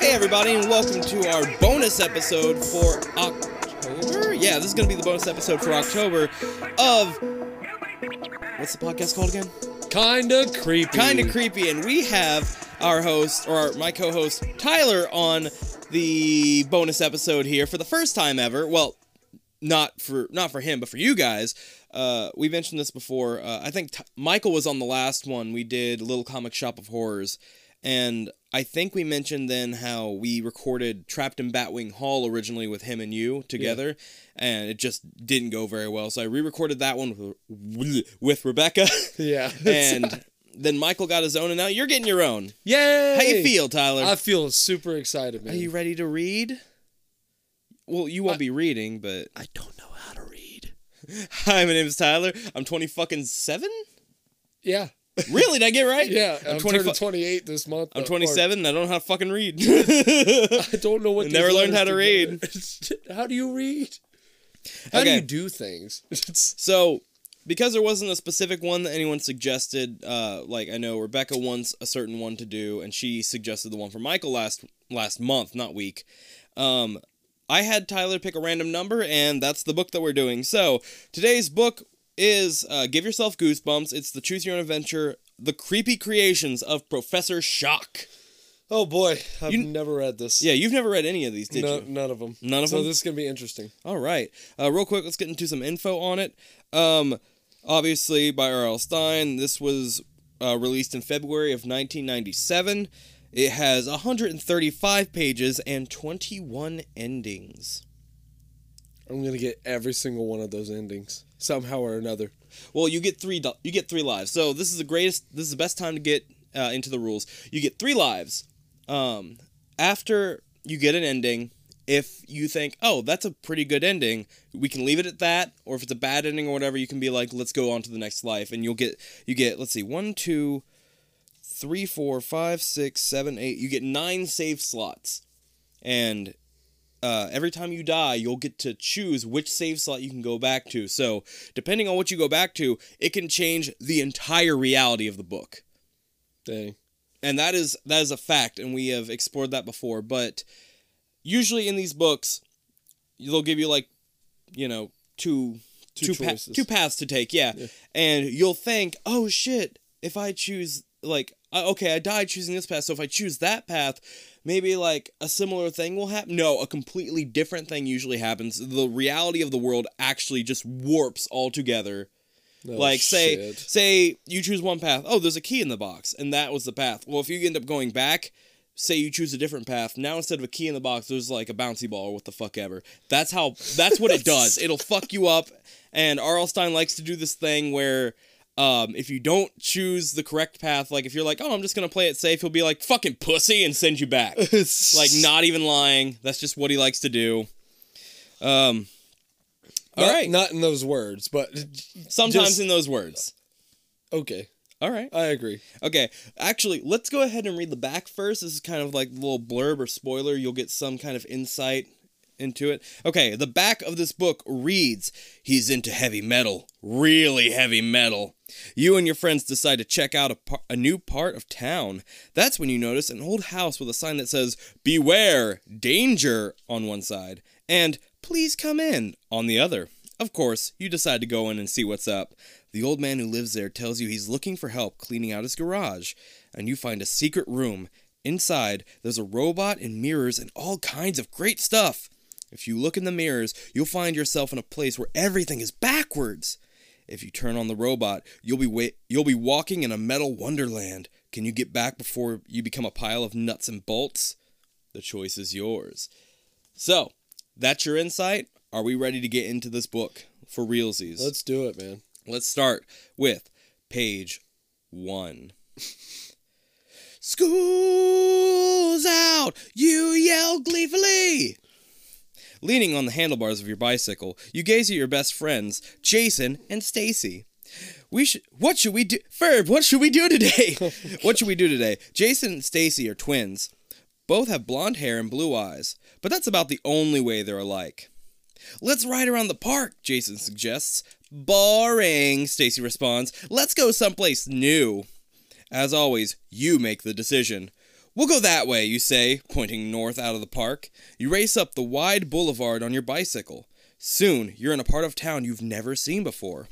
Hey, everybody, and welcome to our bonus episode for October. Yeah, this is going to be the bonus episode for October of. What's the podcast called again? Kinda creepy. Kind of creepy, and we have our host, or our, my co host, Tyler, on the bonus episode here for the first time ever. Well, not for not for him, but for you guys. Uh, we mentioned this before. Uh, I think T- Michael was on the last one. We did Little Comic Shop of Horrors, and I think we mentioned then how we recorded Trapped in Batwing Hall originally with him and you together, and it just didn't go very well. So I re-recorded that one with, with Rebecca, Yeah. and then Michael got his own, and now you're getting your own. Yay! How you feel, Tyler? I feel super excited, man. Are you ready to read? Well, you won't be reading, but I don't know how to read. hi, my name is Tyler. I'm 20 fucking seven. Yeah. Really? Did I get it right? Yeah. I'm, 20 turning fu- 28 this month. I'm uh, 27 and I don't know how to fucking read. I don't know what. I never learned how to read. how do you read? How do you do things? So, because there wasn't a specific one that anyone suggested, uh, like I know Rebecca wants a certain one to do, and she suggested the one for Michael last last month, not week. Um, I had Tyler pick a random number, and that's the book that we're doing. So today's book is uh, "Give Yourself Goosebumps." It's the Choose Your Own Adventure: The Creepy Creations of Professor Shock. oh boy, I've You- never read this. Yeah, you've never read any of these, did No, you? none of them. None of so them? So this is gonna be interesting. All right. Uh, real quick, let's get into some info on it. Um, obviously, by R.L. Stine, this was uh, released in February of 1997. It has 135 pages and 21 endings. I'm gonna get every single one of those endings somehow or another. Well, you get three. You get three lives. So this is the greatest. This is the best time to get uh, into the rules. You get three lives. Um, after you get an ending, if you think, oh, that's a pretty good ending, we can leave it at that. Or if it's a bad ending or whatever, you can be like, let's go on to the next life, and you'll get you get let's see, one, two, three, four, five, six, seven, eight. You get nine save slots, and uh, every time you die, you'll get to choose which save slot you can go back to. So, depending on what you go back to, it can change the entire reality of the book. Dang. And that is that is a fact, and we have explored that before. But usually in these books, they'll give you like, you know, two Two pa- two paths to take. Yeah. Yeah. and you'll think, oh shit, if I choose like, uh, okay, I died choosing this path, so if I choose that path, maybe like a similar thing will happen. No, a completely different thing usually happens. The reality of the world actually just warps altogether. Oh, like say shit. say you choose one path. Oh, there's a key in the box, and that was the path. Well, if you end up going back, say you choose a different path. Now instead of a key in the box, there's like a bouncy ball or what the fuck ever. That's how. That's what it does. It'll fuck you up. And R.L. Stine likes to do this thing where. Um, if you don't choose the correct path, like if you're like, oh, I'm just gonna play it safe, he'll be like, fucking pussy, and send you back. like, not even lying. That's just what he likes to do. Um, all not, right. Not in those words, but Sometimes just- in those words. okay. All right. I agree. Okay, actually, let's go ahead and read the back first. This is kind of like a little blurb or spoiler. You'll get some kind of insight into it. Okay, the back of this book reads He's into heavy metal, really heavy metal. You and your friends decide to check out a, par- a new part of town. That's when you notice an old house with a sign that says Beware, Danger on one side, and Please come in on the other. Of course, you decide to go in and see what's up. The old man who lives there tells you he's looking for help cleaning out his garage, and you find a secret room. Inside, there's a robot and mirrors and all kinds of great stuff. If you look in the mirrors, you'll find yourself in a place where everything is backwards. If you turn on the robot, you'll be wa- you'll be walking in a metal wonderland. Can you get back before you become a pile of nuts and bolts? The choice is yours. So, that's your insight. Are we ready to get into this book for realsies? Let's do it, man. Let's start with page one. School's out! You yell gleefully! Leaning on the handlebars of your bicycle, you gaze at your best friends, Jason and Stacy. We should. What should we do, Ferb? What should we do today? what should we do today? Jason and Stacy are twins. Both have blonde hair and blue eyes, but that's about the only way they're alike. Let's ride around the park, Jason suggests. Boring, Stacy responds. Let's go someplace new. As always, you make the decision. We'll go that way, you say, pointing north out of the park. You race up the wide boulevard on your bicycle. Soon, you're in a part of town you've never seen before.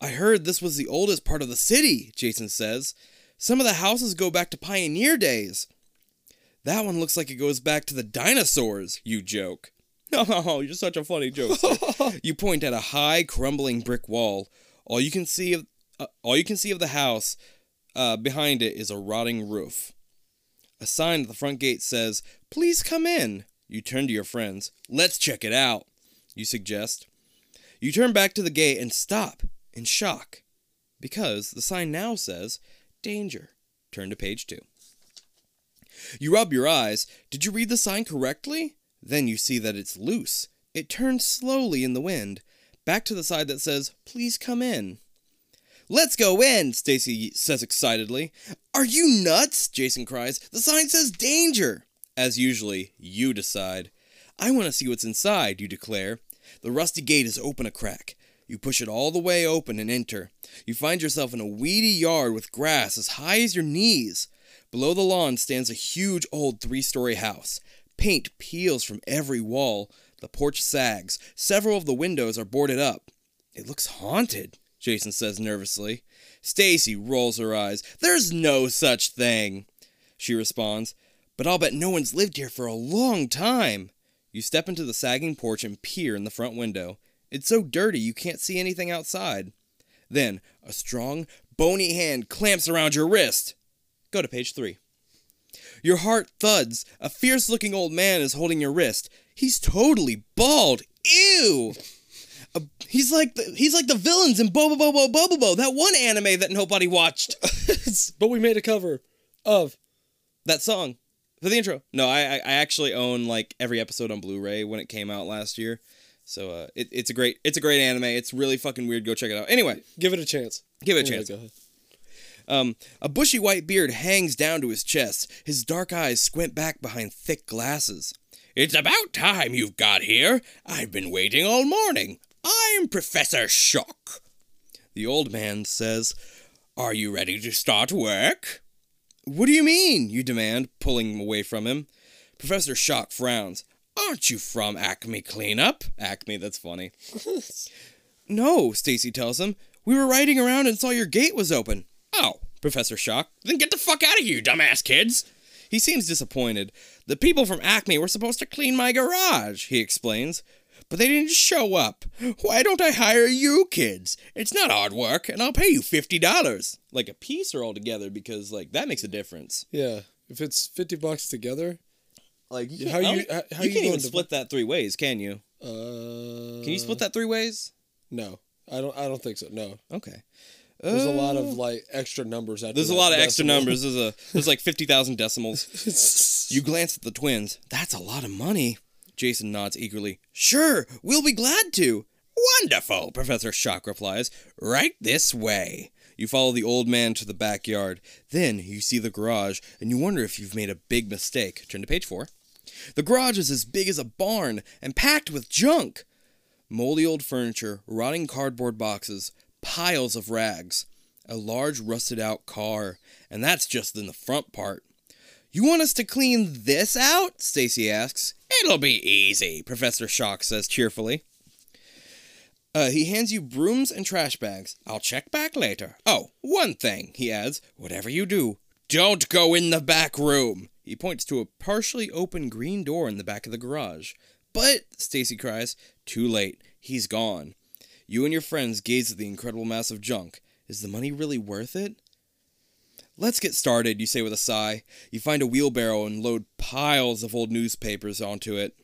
I heard this was the oldest part of the city, Jason says. Some of the houses go back to pioneer days. That one looks like it goes back to the dinosaurs, you joke. Oh, you're such a funny joke. you point at a high, crumbling brick wall. All you can see of uh, all you can see of the house uh, behind it is a rotting roof. A sign at the front gate says, "Please come in." You turn to your friends. "Let's check it out," you suggest. You turn back to the gate and stop in shock because the sign now says, "Danger." Turn to page 2. You rub your eyes. Did you read the sign correctly? Then you see that it's loose. It turns slowly in the wind, back to the side that says, Please come in. Let's go in, Stacy says excitedly. Are you nuts? Jason cries. The sign says danger. As usually, you decide. I want to see what's inside, you declare. The rusty gate is open a crack. You push it all the way open and enter. You find yourself in a weedy yard with grass as high as your knees. Below the lawn stands a huge old three story house. Paint peels from every wall. The porch sags. Several of the windows are boarded up. It looks haunted, Jason says nervously. Stacy rolls her eyes. There's no such thing, she responds. But I'll bet no one's lived here for a long time. You step into the sagging porch and peer in the front window. It's so dirty you can't see anything outside. Then, a strong, bony hand clamps around your wrist. Go to page three. Your heart thuds. A fierce looking old man is holding your wrist. He's totally bald. Ew! Uh, he's like the, he's like the villains in Bobo Bobo Bobo Bo, that one anime that nobody watched. but we made a cover of that song for the intro. No, I I actually own like every episode on Blu-ray when it came out last year. So uh, it, it's a great it's a great anime. It's really fucking weird. Go check it out. Anyway, give it a chance. Give it a chance. Um, a bushy white beard hangs down to his chest. His dark eyes squint back behind thick glasses. It's about time you've got here. I've been waiting all morning. I'm Professor Shock. The old man says, Are you ready to start work? What do you mean? You demand, pulling away from him. Professor Shock frowns. Aren't you from Acme Cleanup? Acme, that's funny. no, Stacy tells him. We were riding around and saw your gate was open. Oh, Professor Shock. Then get the fuck out of here, you dumbass kids. He seems disappointed. The people from Acme were supposed to clean my garage, he explains. But they didn't show up. Why don't I hire you kids? It's not hard work, and I'll pay you fifty dollars. Like a piece or all together, because like that makes a difference. Yeah. If it's fifty bucks together. Like you how you how, how you, you can't even split that three ways, can you? Uh Can you split that three ways? No. I don't I don't think so. No. Okay. There's a lot of uh, like extra numbers. At there. There's a lot of extra numbers. There's a there's like fifty thousand decimals. you glance at the twins. That's a lot of money. Jason nods eagerly. Sure, we'll be glad to. Wonderful, Professor Shock replies. Right this way. You follow the old man to the backyard. Then you see the garage, and you wonder if you've made a big mistake. Turn to page four. The garage is as big as a barn and packed with junk. Moldy old furniture, rotting cardboard boxes, piles of rags, a large rusted out car, and that's just in the front part. You want us to clean this out? Stacy asks. It'll be easy, Professor Shock says cheerfully. Uh, he hands you brooms and trash bags. I'll check back later. Oh, one thing, he adds. Whatever you do, don't go in the back room. He points to a partially open green door in the back of the garage. But, Stacy cries, too late. He's gone. You and your friends gaze at the incredible mass of junk. Is the money really worth it? Let's get started, you say with a sigh. You find a wheelbarrow and load piles of old newspapers onto it.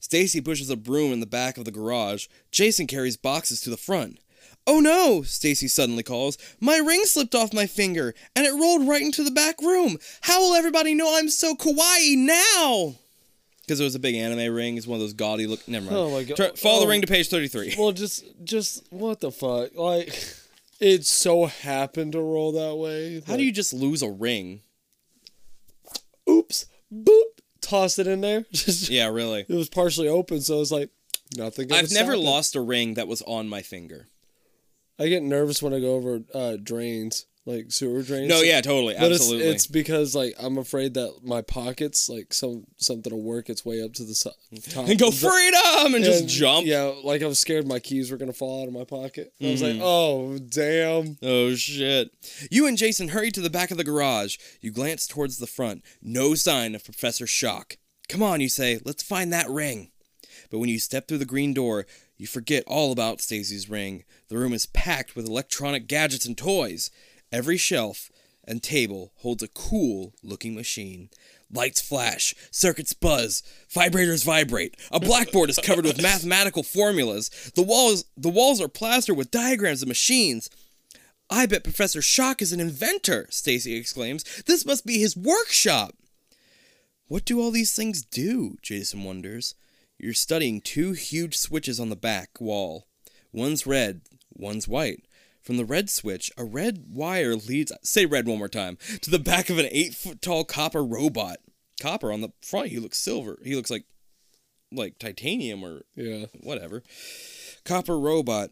Stacy pushes a broom in the back of the garage. Jason carries boxes to the front. Oh no, Stacy suddenly calls. My ring slipped off my finger and it rolled right into the back room. How will everybody know I'm so kawaii now? because it was a big anime ring. It's one of those gaudy look. Never mind. Oh my god! Follow oh. the ring to page thirty-three. Well, just, just what the fuck? Like, it so happened to roll that way. How do you just lose a ring? Oops! Boop! Toss it in there. Just yeah, really. It was partially open, so I was like nothing. I've never lost a ring that was on my finger. I get nervous when I go over uh, drains like sewer drains. No, yeah, totally, But it's, absolutely. it's because like I'm afraid that my pockets like some something will work its way up to the top and go freedom and just jump. Yeah, like I was scared my keys were gonna fall out of my pocket. I was Mm-hmm. like, oh damn. Oh shit. You and Jason hurry to the back of the garage. You glance towards the front. No sign of Professor Shock. Come on, you say, let's find that ring. But when you step through the green door, you forget all about Stacy's ring. The room is packed with electronic gadgets and toys. Every shelf and table holds a cool looking machine. Lights flash, circuits buzz, vibrators vibrate. A blackboard is covered with mathematical formulas. The walls the walls are plastered with diagrams of machines. I bet Professor Shock is an inventor, Stacy exclaims. This must be his workshop. What do all these things do? Jason wonders. You're studying two huge switches on the back wall. One's red, one's white. From the red switch, a red wire leads, say red one more time, to the back of an eight foot tall copper robot. Copper on the front, he looks silver. He looks like, like titanium or Yeah. whatever. Copper robot.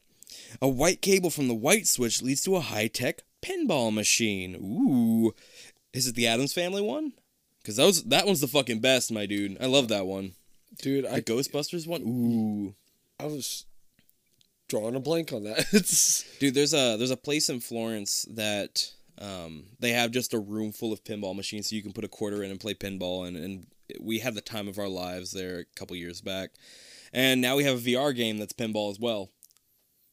A white cable from the white switch leads to a high tech pinball machine. Ooh. Is it the Addams Family one? Because those that one's the fucking best, my dude. I love that one. Dude, The I Ghostbusters one? Ooh. I was drawing a blank on that. it's Dude, there's a there's a place in Florence that um, they have just a room full of pinball machines, so you can put a quarter in and play pinball, and, and we had the time of our lives there a couple years back, and now we have a VR game that's pinball as well.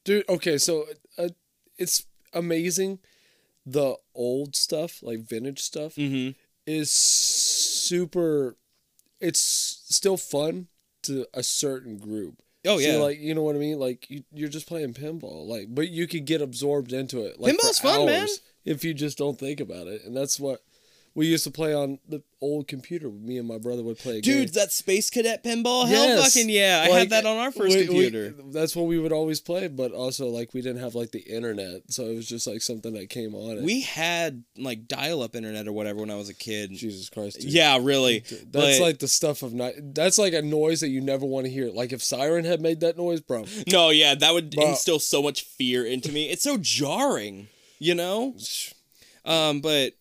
dude, okay, so uh, it's amazing the old stuff, like vintage stuff Mm-hmm. is super it's still fun to a certain group. Oh So, yeah, like you know what I mean. Like you, you're just playing pinball, like, but you could get absorbed into it. Like, Pinball's fun, man. If you just don't think about it, and that's what we used to play on the old computer. Me and my brother would play. A game. Dude, that Space Cadet pinball? Hell Yes. fucking yeah. I Like, had that on our first we- we- computer. that's what we would always play, but also like we didn't have like the internet, so it was just like something that came on. It. we had like dial up internet or whatever when I was a kid. Jesus Christ. dude. Yeah, really. That's But- like the stuff of night. That's like a noise that you never want to hear. Like if Siren had made that noise, bro. No, yeah, that would Bro. instill so much fear into me. It's so jarring, you know? Um, but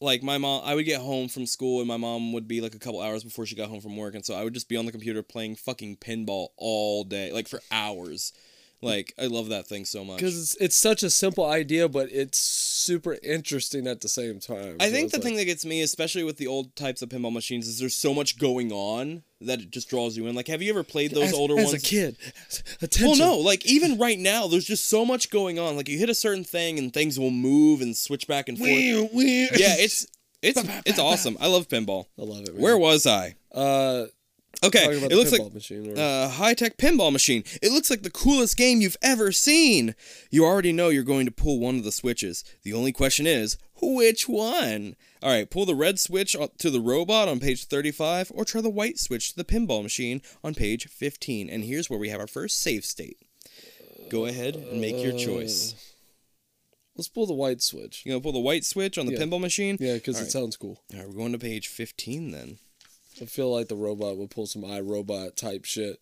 like my mom, I would get home from school and my mom would be like a couple hours before she got home from work, and so I would just be on the computer playing fucking pinball all day, like for hours. Like I love that thing so much. Because it's, it's such a simple idea, but it's super interesting at the same time. I So think the like- thing that gets me, especially with the old types of pinball machines, is there's so much going on that it just draws you in. Like, have you ever played those as, older as ones? a kid, Well, no, like even right now, there's just so much going on. Like you hit a certain thing and things will move and switch back and forth. Yeah, it's it's it's awesome. I love pinball. I love it. Man. Where was I? Uh, Okay, it looks like a high tech pinball machine. It looks like the coolest game you've ever seen. You already know you're going to pull one of the switches. The only question is, which one? All right, pull the red switch to the robot on page 35, or try the white switch to the pinball machine on page 15. And here's where we have our first save state. Go ahead and make your choice. Uh, let's pull the white switch. You gonna pull the white switch on the Yeah. pinball machine? Yeah, because it right. sounds cool. All right, we're going to page 15 then. I feel like the robot would pull some iRobot type shit.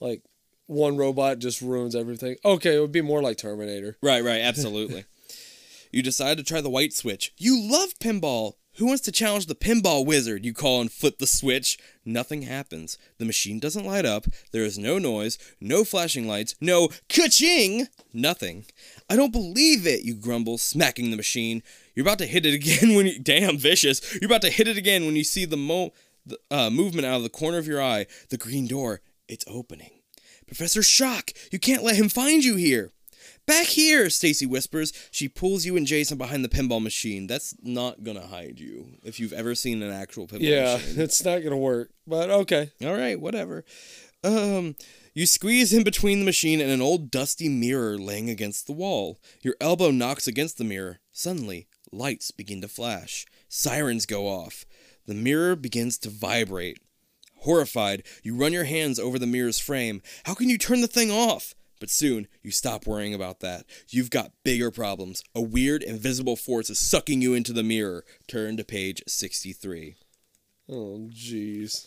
Like one robot just ruins everything. Okay, it would be more like Terminator. Right, right, absolutely. you decide to try the white switch. You love pinball. Who wants to challenge the pinball wizard? You call and flip the switch. Nothing happens. The machine doesn't light up. There is no noise, no flashing lights, no ka-ching, nothing. I don't believe it, you grumble, smacking the machine. You're about to hit it again when you damn vicious. You're about to hit it again when you see the mo the, uh, movement out of the corner of your eye. The green door, it's opening. Professor Shock, you can't let him find you here. Back here, Stacy whispers. She pulls you and Jason behind the pinball machine. That's not gonna hide you if you've ever seen an actual pinball Yeah, machine. Yeah, it's not gonna work. But okay. All right, whatever. Um, you squeeze in between the machine and an old dusty mirror laying against the wall. Your elbow knocks against the mirror. Suddenly, lights begin to flash. Sirens go off. The mirror begins to vibrate. Horrified, you run your hands over the mirror's frame. How can you turn the thing off? But soon, you stop worrying about that. You've got bigger problems. A weird, invisible force is sucking you into the mirror. Turn to page 63. Oh jeez.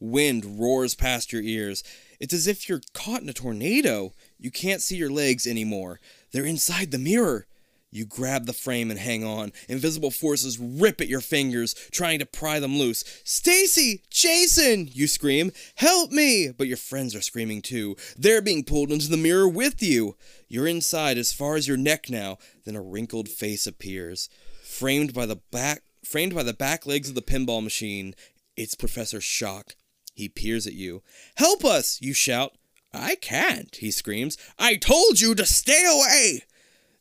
Wind roars past your ears. It's as if you're caught in a tornado. You can't see your legs anymore. They're inside the mirror. You grab the frame and hang on. Invisible forces rip at your fingers, trying to pry them loose. Stacy! Jason! You scream. Help me! But your friends are screaming too. They're being pulled into the mirror with you. You're inside as far as your neck now. Then a wrinkled face appears. Framed by the back framed by the back legs of the pinball machine, it's Professor Shock. He peers at you. Help us! You shout. I can't, he screams. I told you to stay away!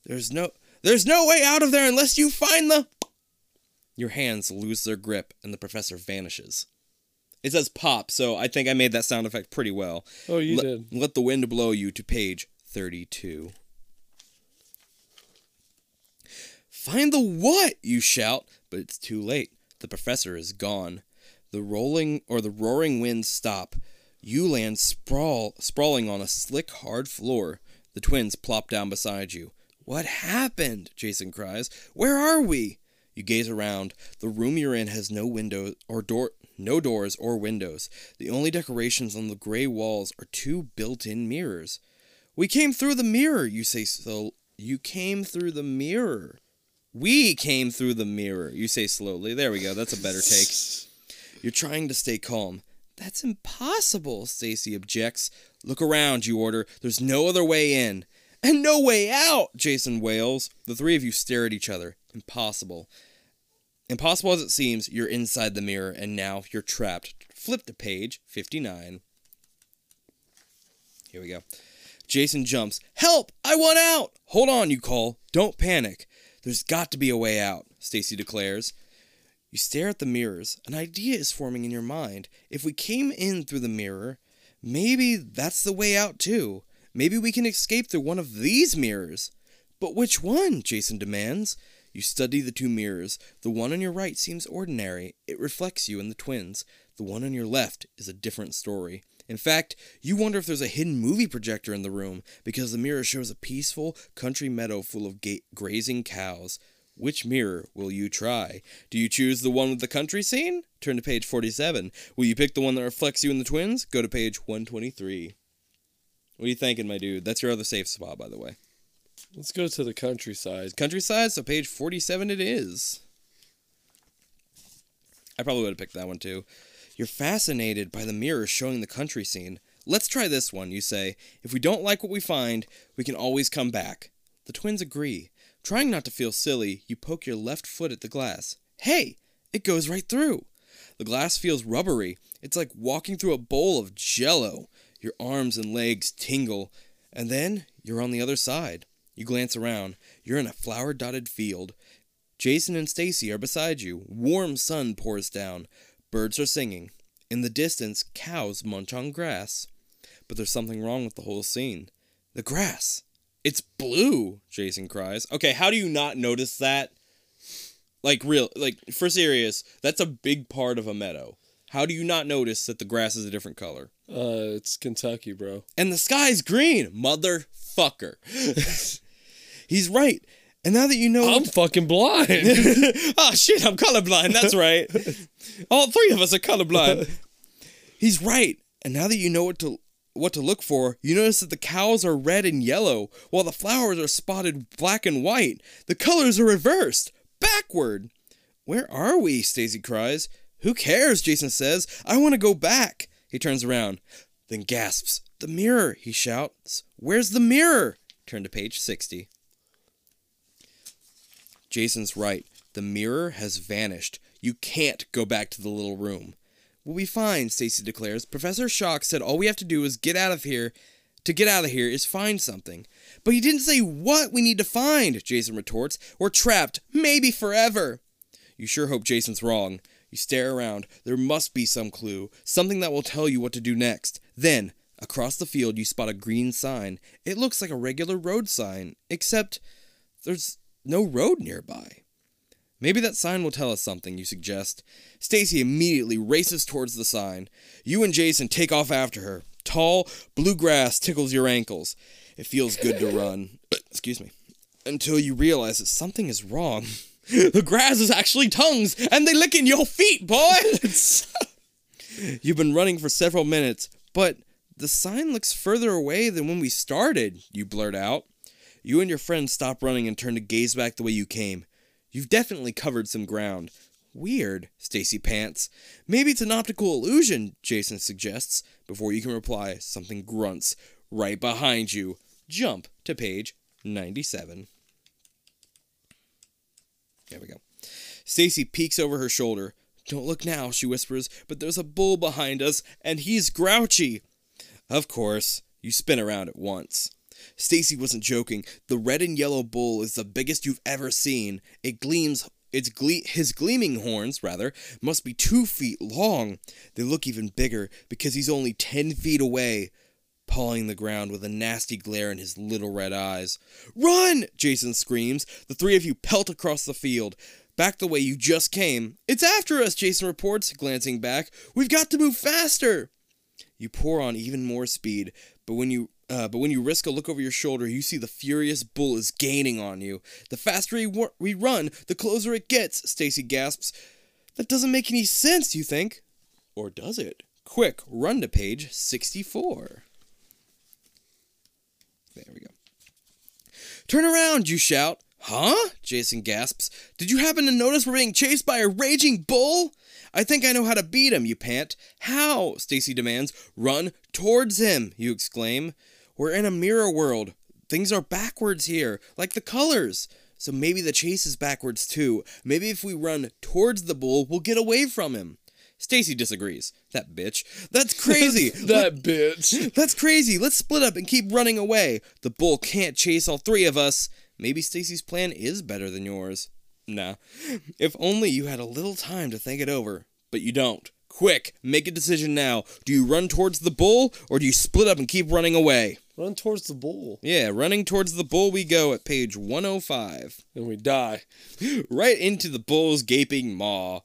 There's no there's no way out of there unless you find the. Your hands lose their grip and the professor vanishes. It says pop, so I think I made that sound effect pretty well. Oh, you let, did. Let the wind blow you to page 32. Find the what? You shout, but it's too late. The professor is gone. The rolling or the roaring winds stop. You land sprawl, sprawling on a slick, hard floor. The twins plop down beside you. What happened? Jason cries. Where are we? You gaze around. The room you're in has no windows or door no doors or windows. The only decorations on the gray walls are two built-in mirrors. We came through the mirror, you say so you came through the mirror. We came through the mirror, you say slowly. There we go. That's a better take. You're trying to stay calm. That's impossible, Stacy objects. Look around, you order. There's no other way in. And no way out, Jason wails. The three of you stare at each other. Impossible. Impossible as it seems, you're inside the mirror, and now you're trapped. Flip to page 59. Here we go. Jason jumps. Help! I want out! Hold on, you call. Don't panic. There's got to be a way out, Stacy declares. You stare at the mirrors. An idea is forming in your mind. If we came in through the mirror, maybe that's the way out too. Maybe we can escape through one of these mirrors. But which one? Jason demands. You study the two mirrors. The one on your right seems ordinary. It reflects you and the twins. The one on your left is a different story. In fact, you wonder if there's a hidden movie projector in the room because the mirror shows a peaceful country meadow full of ga- grazing cows. Which mirror will you try? Do you choose the one with the country scene? Turn to page 47. Will you pick the one that reflects you and the twins? Go to page 123. What are you thinking, my dude? That's your other safe spot, by the way. Let's go to the countryside. Countryside, so page 47 it is. I probably would have picked that one too. You're fascinated by the mirror showing the country scene. Let's try this one, you say. If we don't like what we find, we can always come back. The twins agree. Trying not to feel silly, you poke your left foot at the glass. Hey, it goes right through. The glass feels rubbery. It's like walking through a bowl of jello. Your arms and legs tingle, and then you're on the other side. You glance around. You're in a flower dotted field. Jason and Stacy are beside you. Warm sun pours down. Birds are singing. In the distance, cows munch on grass. But there's something wrong with the whole scene. The grass. It's blue, Jason cries. Okay, how do you not notice that? Like real like for serious, that's a big part of a meadow. How do you not notice that the grass is a different color? Uh, it's Kentucky, bro. And the sky's green, motherfucker. He's right. And now that you know I'm fucking blind. oh shit, I'm colorblind. That's right. All three of us are colorblind. He's right. And now that you know what to what to look for, you notice that the cows are red and yellow, while the flowers are spotted black and white. The colors are reversed, backward. Where are we? Stacy cries. Who cares? Jason says. I want to go back. He turns around, then gasps. The mirror, he shouts. Where's the mirror? Turn to page 60. Jason's right. The mirror has vanished. You can't go back to the little room. We'll be fine, Stacy declares. Professor Shock said all we have to do is get out of here. To get out of here is find something. But he didn't say what we need to find, Jason retorts. We're trapped, maybe forever. You sure hope Jason's wrong. You stare around. There must be some clue, something that will tell you what to do next. Then, across the field, you spot a green sign. It looks like a regular road sign, except there's no road nearby. Maybe that sign will tell us something, you suggest. Stacy immediately races towards the sign. You and Jason take off after her. Tall, blue grass tickles your ankles. It feels good to run. Excuse me. Until you realize that something is wrong. the grass is actually tongues, and they licking your feet, boy! You've been running for several minutes, but the sign looks further away than when we started, you blurt out. You and your friend stop running and turn to gaze back the way you came. You've definitely covered some ground. Weird, Stacy pants. Maybe it's an optical illusion, Jason suggests. Before you can reply, something grunts. Right behind you. Jump to page 97. There we go. Stacy peeks over her shoulder. Don't look now, she whispers, but there's a bull behind us, and he's grouchy. Of course, you spin around at once. Stacy wasn't joking. The red and yellow bull is the biggest you've ever seen. It gleams its gle- his gleaming horns, rather, must be two feet long. They look even bigger because he's only ten feet away, pawing the ground with a nasty glare in his little red eyes. Run! Jason screams. The three of you pelt across the field. Back the way you just came. It's after us, Jason reports, glancing back. We've got to move faster! You pour on even more speed, but when you uh, but when you risk a look over your shoulder, you see the furious bull is gaining on you. The faster we, we run, the closer it gets, Stacy gasps. That doesn't make any sense, you think? Or does it? Quick, run to page 64. There we go. Turn around, you shout. Huh? Jason gasps. Did you happen to notice we're being chased by a raging bull? I think I know how to beat him, you pant. How? Stacy demands. Run towards him, you exclaim. We're in a mirror world. Things are backwards here, like the colors. So maybe the chase is backwards too. Maybe if we run towards the bull, we'll get away from him. Stacy disagrees. That bitch. That's crazy. that bitch. That's crazy. Let's split up and keep running away. The bull can't chase all three of us. Maybe Stacy's plan is better than yours. Nah. If only you had a little time to think it over. But you don't. Quick, make a decision now. Do you run towards the bull or do you split up and keep running away? Run towards the bull. Yeah, running towards the bull we go at page 105. And we die. Right into the bull's gaping maw.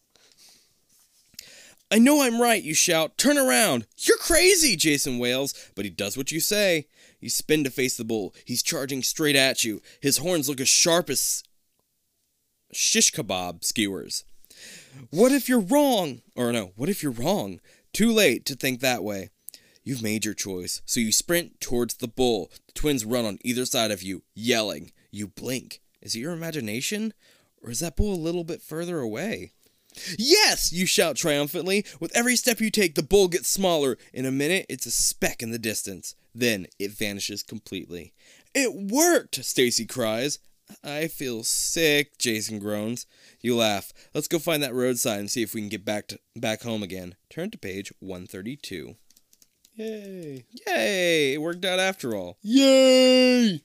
I know I'm right, you shout. Turn around. You're crazy, Jason wails, but he does what you say. You spin to face the bull. He's charging straight at you. His horns look as sharp as shish kebab skewers. What if you're wrong? Or no, what if you're wrong? Too late to think that way. You've made your choice, so you sprint towards the bull. The twins run on either side of you, yelling. You blink. Is it your imagination? Or is that bull a little bit further away? Yes! You shout triumphantly. With every step you take, the bull gets smaller. In a minute, it's a speck in the distance. Then it vanishes completely. It worked! Stacy cries. I feel sick, Jason groans. You laugh. Let's go find that road sign and see if we can get back to back home again. Turn to page 132. Yay. Yay! It worked out after all. Yay!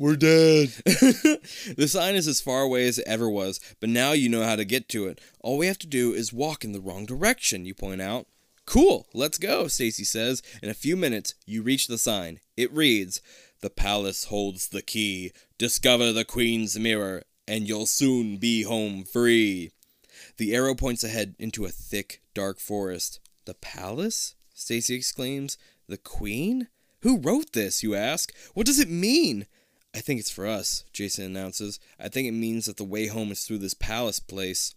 We're dead. the sign is as far away as it ever was, but now you know how to get to it. All we have to do is walk in the wrong direction, you point out. Cool, let's go, Stacy says. In a few minutes, you reach the sign. It reads, The palace holds the key. Discover the queen's mirror, and you'll soon be home free. The arrow points ahead into a thick, dark forest. The palace? Stacy exclaims. The queen? Who wrote this, you ask? What does it mean? I think it's for us, Jason announces. I think it means that the way home is through this palace place.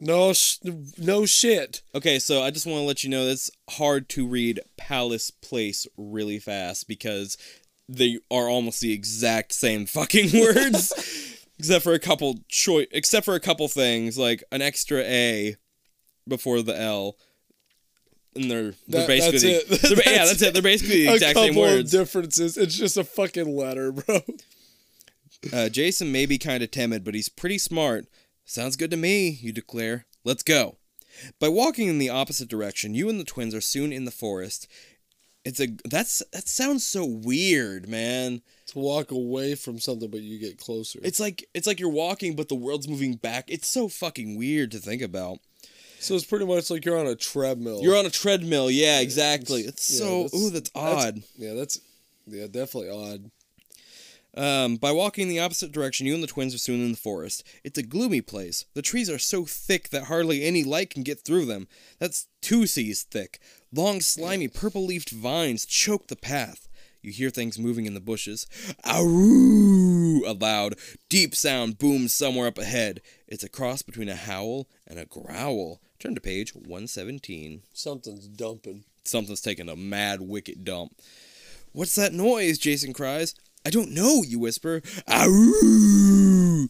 No, sh- no shit. Okay, so I just want to let you know it's hard to read palace place really fast because they are almost the exact same fucking words, except for a couple choice, except for a couple things like an extra A before the L. And they're they're That- basically that's it. they're ba- yeah That's that's it they're basically the exact same words. differences. It's just a fucking letter, bro. Uh, Jason may be kind of timid, but he's pretty smart. Sounds good to me, you declare. Let's go. By walking in the opposite direction, you and the twins are soon in the forest. It's a that's that sounds so weird, man. to walk away from something, but you get closer. It's like it's like you're walking, but the world's moving back. It's so fucking weird to think about. So it's pretty much like you're on a treadmill. You're on a treadmill, yeah, exactly. It's Yeah, so that's- ooh, that's odd. yeah, that's yeah, definitely odd. Um, by walking in the opposite direction, you and the twins are soon in the forest. It's a gloomy place. The trees are so thick that hardly any light can get through them. That's two C's thick. Long, slimy, purple leafed vines choke the path. You hear things moving in the bushes. Aroo! A loud, deep sound booms somewhere up ahead. It's a cross between a howl and a growl. Turn to page 117. Something's dumping. Something's taking a mad, wicked dump. What's that noise? Jason cries. I don't know, you whisper. Ow!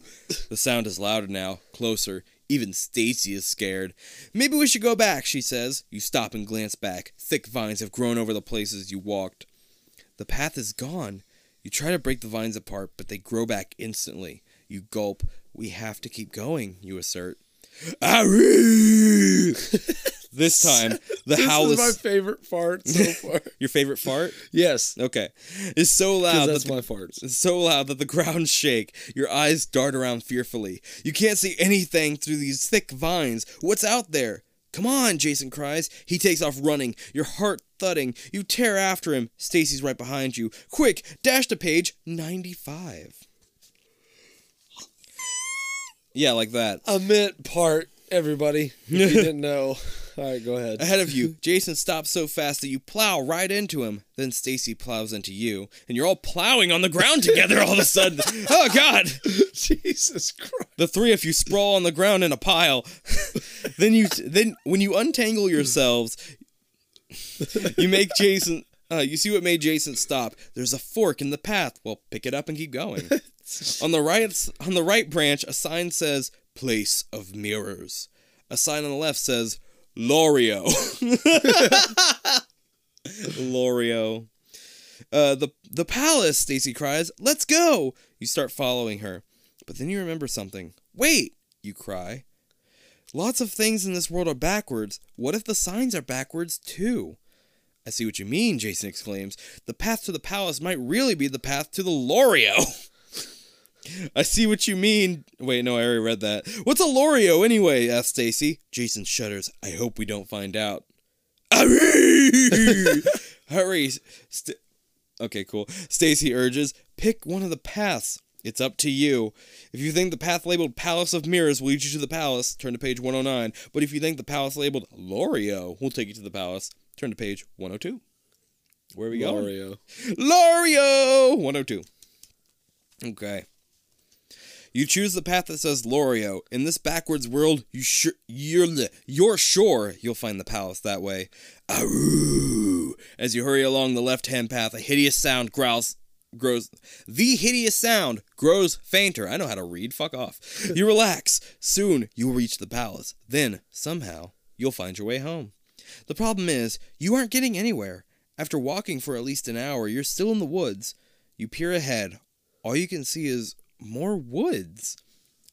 The sound is louder now, closer. Even Stacy is scared. Maybe we should go back, she says. You stop and glance back. Thick vines have grown over the places you walked. The path is gone. You try to break the vines apart, but they grow back instantly. You gulp. We have to keep going, you assert. This time, the This howl is is my favorite fart so far. your favorite fart. yes, Okay, It's so loud that that's the my farts. it's so loud that the ground shake. Your eyes dart around fearfully. You can't see anything through these thick vines. What's out there? Come on, Jason cries. He takes off running, your heart thudding. You tear after him. Stacy's right behind you. Quick, dash to page 95. Yeah, like that. I meant part, everybody. If you didn't know. All right, go ahead. Ahead of you, Jason stops so fast that you plow right into him. Then Stacy plows into you, and you're all plowing on the ground together all of a sudden. Oh God! Jesus Christ. The three of you sprawl on the ground in a pile. then you then when you untangle yourselves, you make Jason uh, you see what made Jason stop. There's a fork in the path. Well, pick it up and keep going. On the right on the right branch, a sign says "Place of Mirrors." A sign on the left says "Lorio." Lorio. Uh, the the palace. Stacy cries. Let's go. You start following her, but then you remember something. Wait! You cry. Lots of things in this world are backwards. What if the signs are backwards too? I see what you mean, Jason exclaims. The path to the palace might really be the path to the Lorio. I see what you mean. Wait, no, I already read that. What's a Lorio anyway? asks Stacy. Jason shudders. I hope we don't find out. Hurry! Hurry! St- okay, cool. Stacy urges, pick one of the paths. It's up to you. If you think the path labeled Palace of Mirrors will lead you to the palace, turn to page 109. But if you think the path labeled Lorio will take you to the palace, turn to page 102. Where are we going? Lorio! Lorio 102. Okay. You choose the path that says Lorio. In this backwards world, you sure you're you're sure you'll find the palace that way. As you hurry along the left-hand path, a hideous sound growls grows the hideous sound grows fainter. I know how to read. Fuck off. You relax. Soon you'll reach the palace. Then somehow you'll find your way home. The problem is, you aren't getting anywhere. After walking for at least an hour, you're still in the woods. You peer ahead. All you can see is more woods.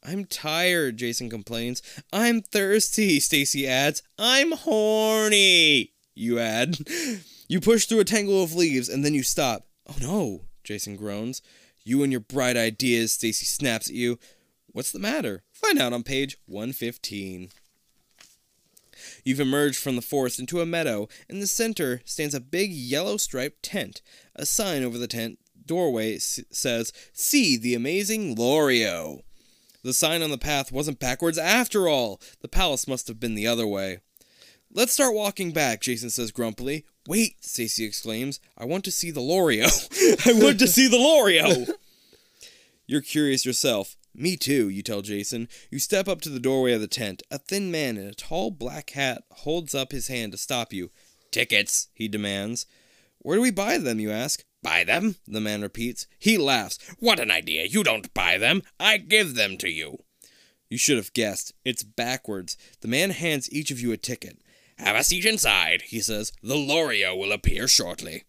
I'm tired, Jason complains. I'm thirsty, Stacy adds. I'm horny, you add. You push through a tangle of leaves and then you stop. Oh no, Jason groans. You and your bright ideas, Stacy snaps at you. What's the matter? Find out on page 115. You've emerged from the forest into a meadow. In the center stands a big yellow striped tent. A sign over the tent doorway says, See the amazing Lorio. The sign on the path wasn't backwards after all. The palace must have been the other way. Let's start walking back, Jason says grumpily. Wait, Stacy exclaims. I want to see the Lorio. I want to see the Lorio. You're curious yourself. Me too, you tell Jason. You step up to the doorway of the tent. A thin man in a tall black hat holds up his hand to stop you. Tickets, he demands. Where do we buy them, you ask? Buy them? The man repeats. He laughs. What an idea. You don't buy them. I give them to you. You should have guessed. It's backwards. The man hands each of you a ticket. Have a seat inside, he says. The Lorio will appear shortly.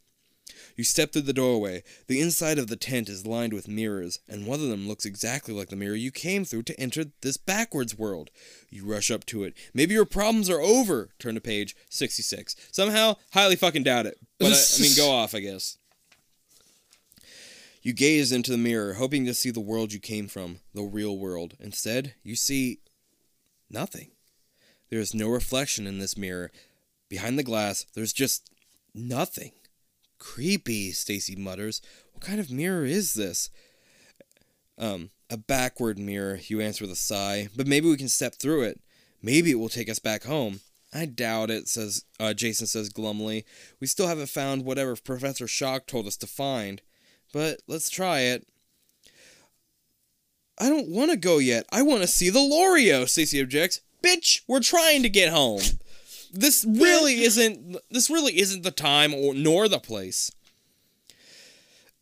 You step through the doorway. The inside of the tent is lined with mirrors, and one of them looks exactly like the mirror you came through to enter this backwards world. You rush up to it. Maybe your problems are over. Turn to page 66. Somehow, highly fucking doubt it. But I, I mean, go off, I guess. You gaze into the mirror, hoping to see the world you came from, the real world. Instead, you see nothing. There is no reflection in this mirror. Behind the glass, there's just nothing. Creepy, Stacy mutters. What kind of mirror is this? Um, a backward mirror, you answer with a sigh. But maybe we can step through it. Maybe it will take us back home. I doubt it, says uh, Jason says glumly. We still haven't found whatever Professor Shock told us to find. But let's try it. I don't want to go yet. I want to see the Lorio, Stacy objects. Bitch, we're trying to get home. This really isn't this really isn't the time or nor the place.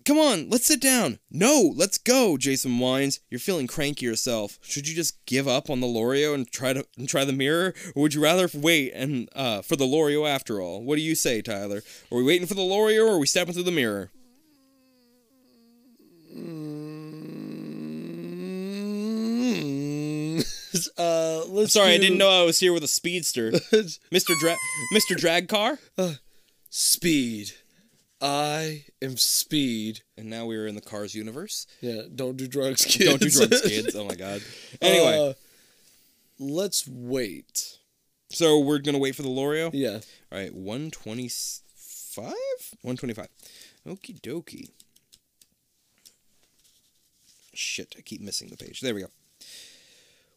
Come on, let's sit down. No, let's go, Jason whines. You're feeling cranky yourself. Should you just give up on the Lorio and try to and try the mirror? Or would you rather wait and uh, for the Lorio after all? What do you say, Tyler? Are we waiting for the Lorio, or are we stepping through the mirror? uh, let's Sorry, I didn't know I was here with a speedster. Mr. Dra- Mr. Drag Car? Speed. I am speed. And now we're in the Cars universe. Yeah, don't do drugs, kids. Don't do drugs, kids. Oh my god. Anyway, Uh, let's wait. so we're gonna wait for the Loreo? Yeah. All right, 125? 125. Okie dokie. Shit, I keep missing the page. There we go.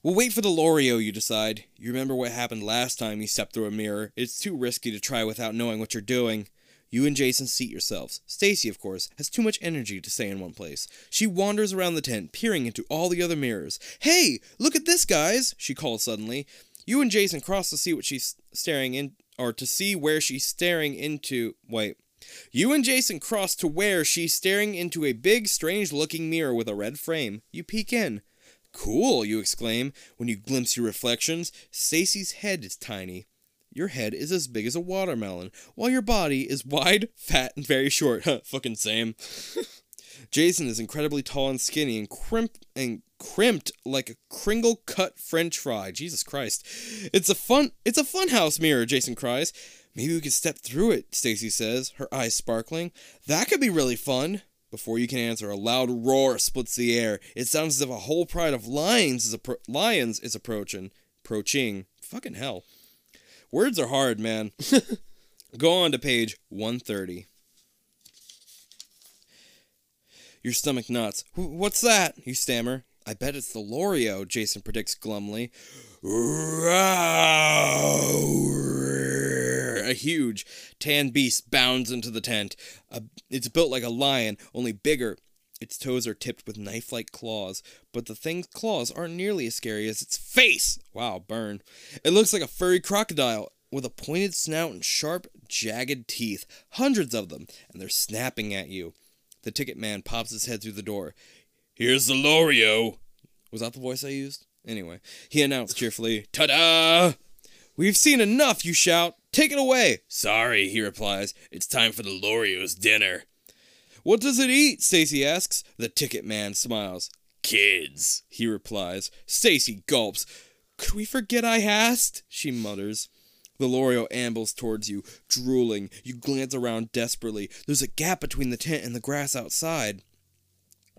We'll wait for the Loreo, you decide. You remember what happened last time you stepped through a mirror. It's too risky to try without knowing what you're doing. You and Jason seat yourselves. Stacy, of course, has too much energy to stay in one place. She wanders around the tent, peering into all the other mirrors. Hey, look at this, guys! She calls suddenly. You and Jason cross to see what she's staring in, or to see where she's staring into. Wait. You and Jason cross to where she's staring into a big, strange looking mirror with a red frame. You peek in. Cool, you exclaim when you glimpse your reflections. Stacy's head is tiny. Your head is as big as a watermelon, while your body is wide, fat, and very short. Huh, fucking same. Jason is incredibly tall and skinny and crimp and crimped like a kringle cut french fry. Jesus Christ. It's a fun it's a funhouse mirror, Jason cries. Maybe we could step through it, Stacy says, her eyes sparkling. That could be really fun. Before you can answer, a loud roar splits the air. It sounds as if a whole pride of lions is appro- lions is approaching. Approaching. Fucking hell. Words are hard, man. Go on to page 130. Your stomach knots. "Wh- What's that? You stammer. I bet it's the Loreo, Jason predicts glumly. A huge, tan beast bounds into the tent. It's built like a lion, only bigger. Its toes are tipped with knife like claws, but the thing's claws aren't nearly as scary as its face. Wow, burn. It looks like a furry crocodile with a pointed snout and sharp, jagged teeth. Hundreds of them, and they're snapping at you. The ticket man pops his head through the door. Here's the Loreo. Was that the voice I used? Anyway, he announced cheerfully, Ta da! We've seen enough, you shout. Take it away. Sorry, he replies. It's time for the Loreo's dinner. What does it eat? Stacy asks. The ticket man smiles. Kids, he replies. Stacy gulps. Could we forget I asked? She mutters. The Loreo ambles towards you, drooling. You glance around desperately. There's a gap between the tent and the grass outside.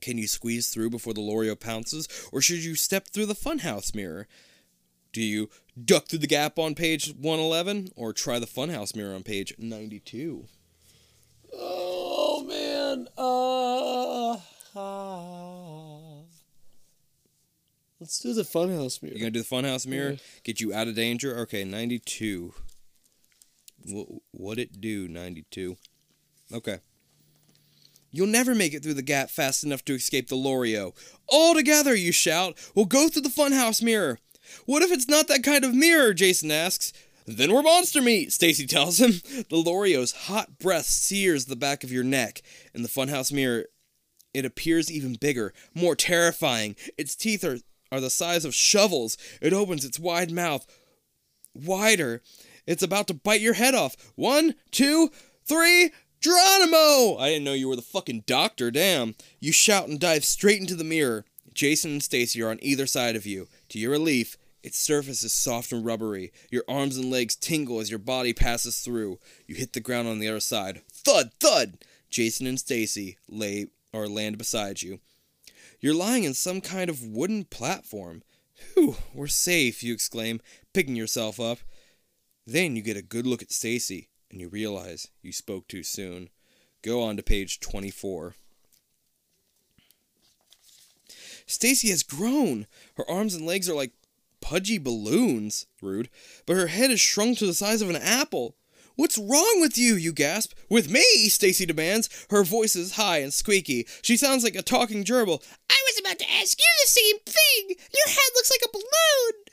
Can you squeeze through before the Loreo pounces, or should you step through the funhouse mirror? Do you duck through the gap on page 111, or try the funhouse mirror on page 92? Oh man. Uh, ah. Let's do the funhouse mirror. You're gonna do the funhouse mirror? Yeah. Get you out of danger? Okay, 92. What, what it do, 92? Okay. You'll never make it through the gap fast enough to escape the Lorio. All together, you shout. We'll go through the funhouse mirror. What if it's not that kind of mirror? Jason asks. Then we're monster meat, Stacy tells him. The Lorio's hot breath sears the back of your neck. In the funhouse mirror, it appears even bigger, more terrifying. Its teeth are, are the size of shovels. It opens its wide mouth wider. It's about to bite your head off. One, two, three. Geronimo! I didn't know you were the fucking doctor, damn. You shout and dive straight into the mirror. Jason and Stacy are on either side of you. To your relief, its surface is soft and rubbery. Your arms and legs tingle as your body passes through. You hit the ground on the other side. Thud, thud! Jason and Stacy lay or land beside you. You're lying in some kind of wooden platform. Whew, we're safe, you exclaim, picking yourself up. Then you get a good look at Stacy, and you realize you spoke too soon. Go on to page 24. Stacy has grown. Her arms and legs are like pudgy balloons, rude, but her head is shrunk to the size of an apple. What's wrong with you? You gasp. With me? Stacy demands. Her voice is high and squeaky. She sounds like a talking gerbil. I was about to ask you the same thing. Your head looks like a balloon.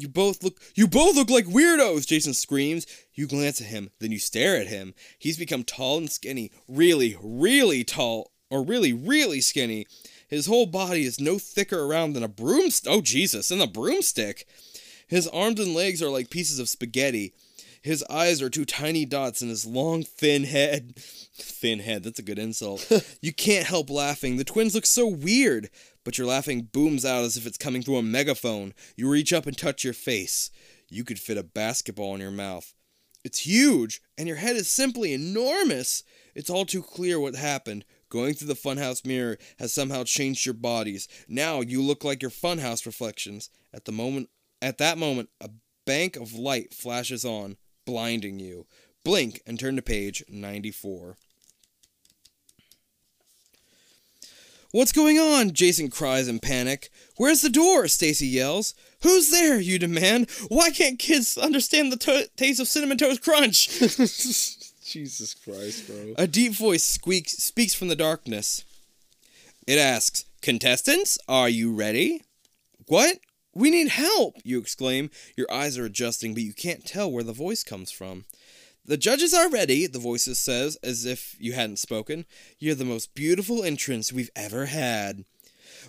You both look you both look like weirdos, Jason screams. You glance at him, then you stare at him. He's become tall and skinny, really, really tall or really, really skinny. His whole body is no thicker around than a broomstick. Oh, Jesus, than a broomstick. His arms and legs are like pieces of spaghetti. His eyes are two tiny dots in his long, thin head. Thin head, that's a good insult. you can't help laughing. The twins look so weird, but your laughing booms out as if it's coming through a megaphone. You reach up and touch your face. You could fit a basketball in your mouth. It's huge, and your head is simply enormous. It's all too clear what happened. Going through the funhouse mirror has somehow changed your bodies. Now you look like your funhouse reflections. At the moment at that moment, a bank of light flashes on, blinding you. Blink and turn to page 94. What's going on? Jason cries in panic. Where's the door? Stacy yells. Who's there? You demand. Why can't kids understand the to- taste of cinnamon toast crunch? Jesus Christ, bro. A deep voice squeaks speaks from the darkness. It asks, "Contestants, are you ready?" What? We need help, you exclaim. Your eyes are adjusting, but you can't tell where the voice comes from. The judges are ready, the voice says, as if you hadn't spoken. You're the most beautiful entrance we've ever had.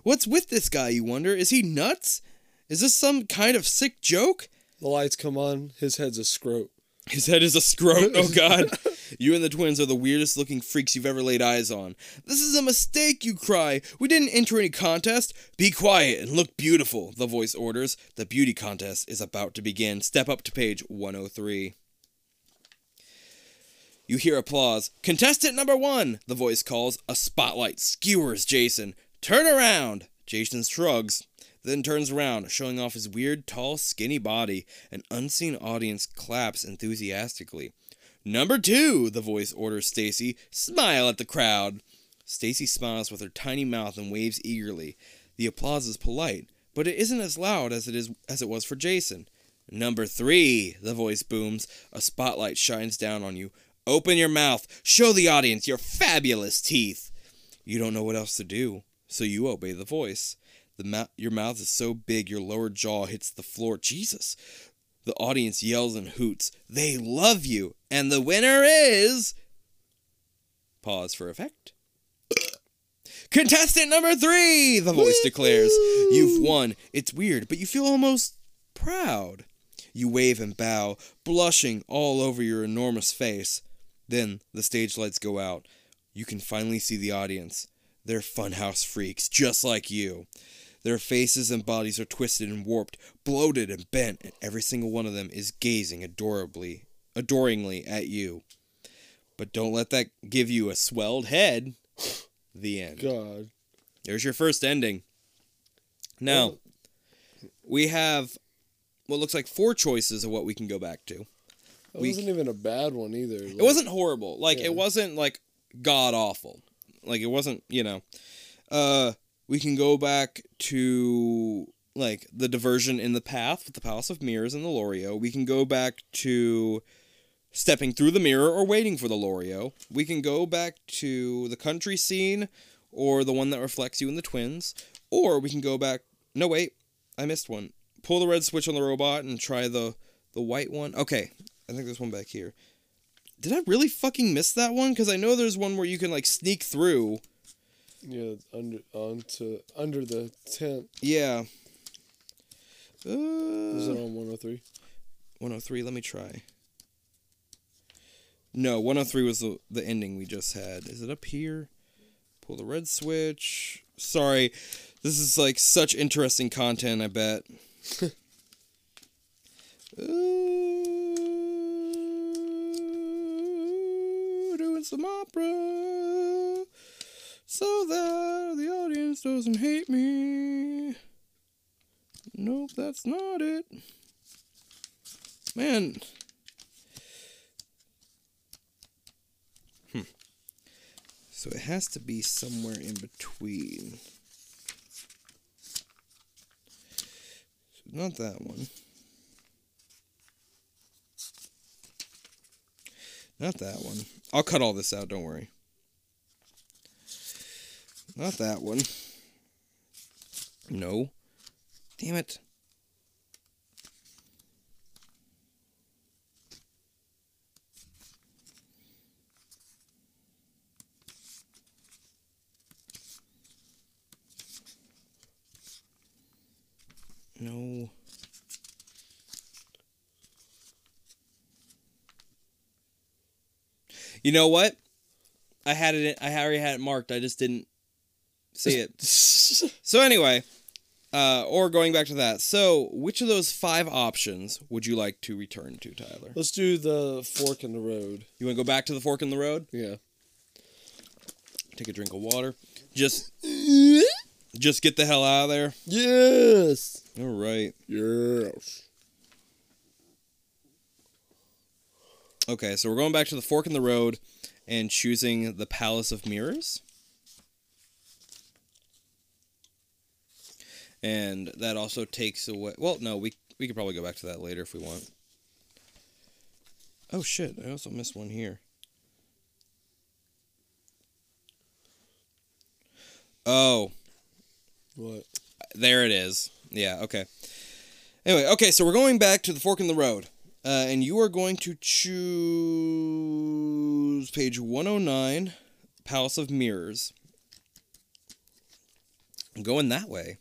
What's with this guy, you wonder? Is he nuts? Is this some kind of sick joke? The lights come on. His head's a scrote. His head is a scrote. Oh God. you and the twins are the weirdest looking freaks you've ever laid eyes on. This is a mistake, you cry. We didn't enter any contest. Be quiet and look beautiful, the voice orders. The beauty contest is about to begin. Step up to page 103. You hear applause. Contestant number one, the voice calls. A spotlight skewers Jason. Turn around. Jason shrugs, then turns around, showing off his weird, tall, skinny body. An unseen audience claps enthusiastically. Number two, the voice orders Stacy. Smile at the crowd. Stacy smiles with her tiny mouth and waves eagerly. The applause is polite, but it isn't as loud as it is as it was for Jason. Number three, the voice booms. A spotlight shines down on you. Open your mouth. Show the audience your fabulous teeth. You don't know what else to do, so you obey the voice. The mou- your mouth is so big your lower jaw hits the floor. Jesus. The audience yells and hoots. They love you. And the winner is. Pause for effect. Contestant number three, the voice declares. You've won. It's weird, but you feel almost proud. You wave and bow, blushing all over your enormous face. Then the stage lights go out. You can finally see the audience. They're funhouse freaks, just like you. Their faces and bodies are twisted and warped, bloated and bent, and every single one of them is gazing adorably, adoringly at you. But don't let that give you a swelled head. The end. God. There's your first ending. Now, we have what looks like four choices of what we can go back to. We- wasn't even a bad one either. It wasn't horrible. Like Yeah. it wasn't like god awful. Like it wasn't, you know. Uh we can go back to like the diversion in the path with the Palace of Mirrors and the Lorio. We can go back to stepping through the mirror or waiting for the Lorio. We can go back to the country scene or the one that reflects you and the twins. Or we can go back no wait, I missed one. Pull the red switch on the robot and try the the white one. Okay, I think there's one back here. Did I really fucking miss that one? Because I know there's one where you can like sneak through. Yeah, under onto under the tent. Yeah. Was it Uh, on 103? 103. Let me try. No, 103 was the the ending we just had. Is it up here? Pull the red switch. Sorry, this is like such interesting content. I bet. Ooh, some opera so that the audience doesn't hate me. Nope, that's not it. Man. Hmm. So it has to be somewhere in between. So not that one. Not that one. I'll cut all this out, don't worry. Not that one. No. Damn it. No. You know what? I had it. I already had it marked. I just didn't see it. So anyway, uh, or going back to that. So, which of those five options would you like to return to, Tyler? Let's do the fork in the road. You want to go back to the fork in the road? Yeah. Take a drink of water. Just, just get the hell out of there. Yes. All right. Yes. Okay, so we're going back to the fork in the road and choosing the Palace of Mirrors. And that also takes away. Well, no, we we could probably go back to that later if we want. Oh shit! I also missed one here. Oh, What? there it is. Yeah, okay. Anyway, okay, so we're going back to the fork in the road. Uh, and you are going to choose page 109, Palace of Mirrors. Going that way.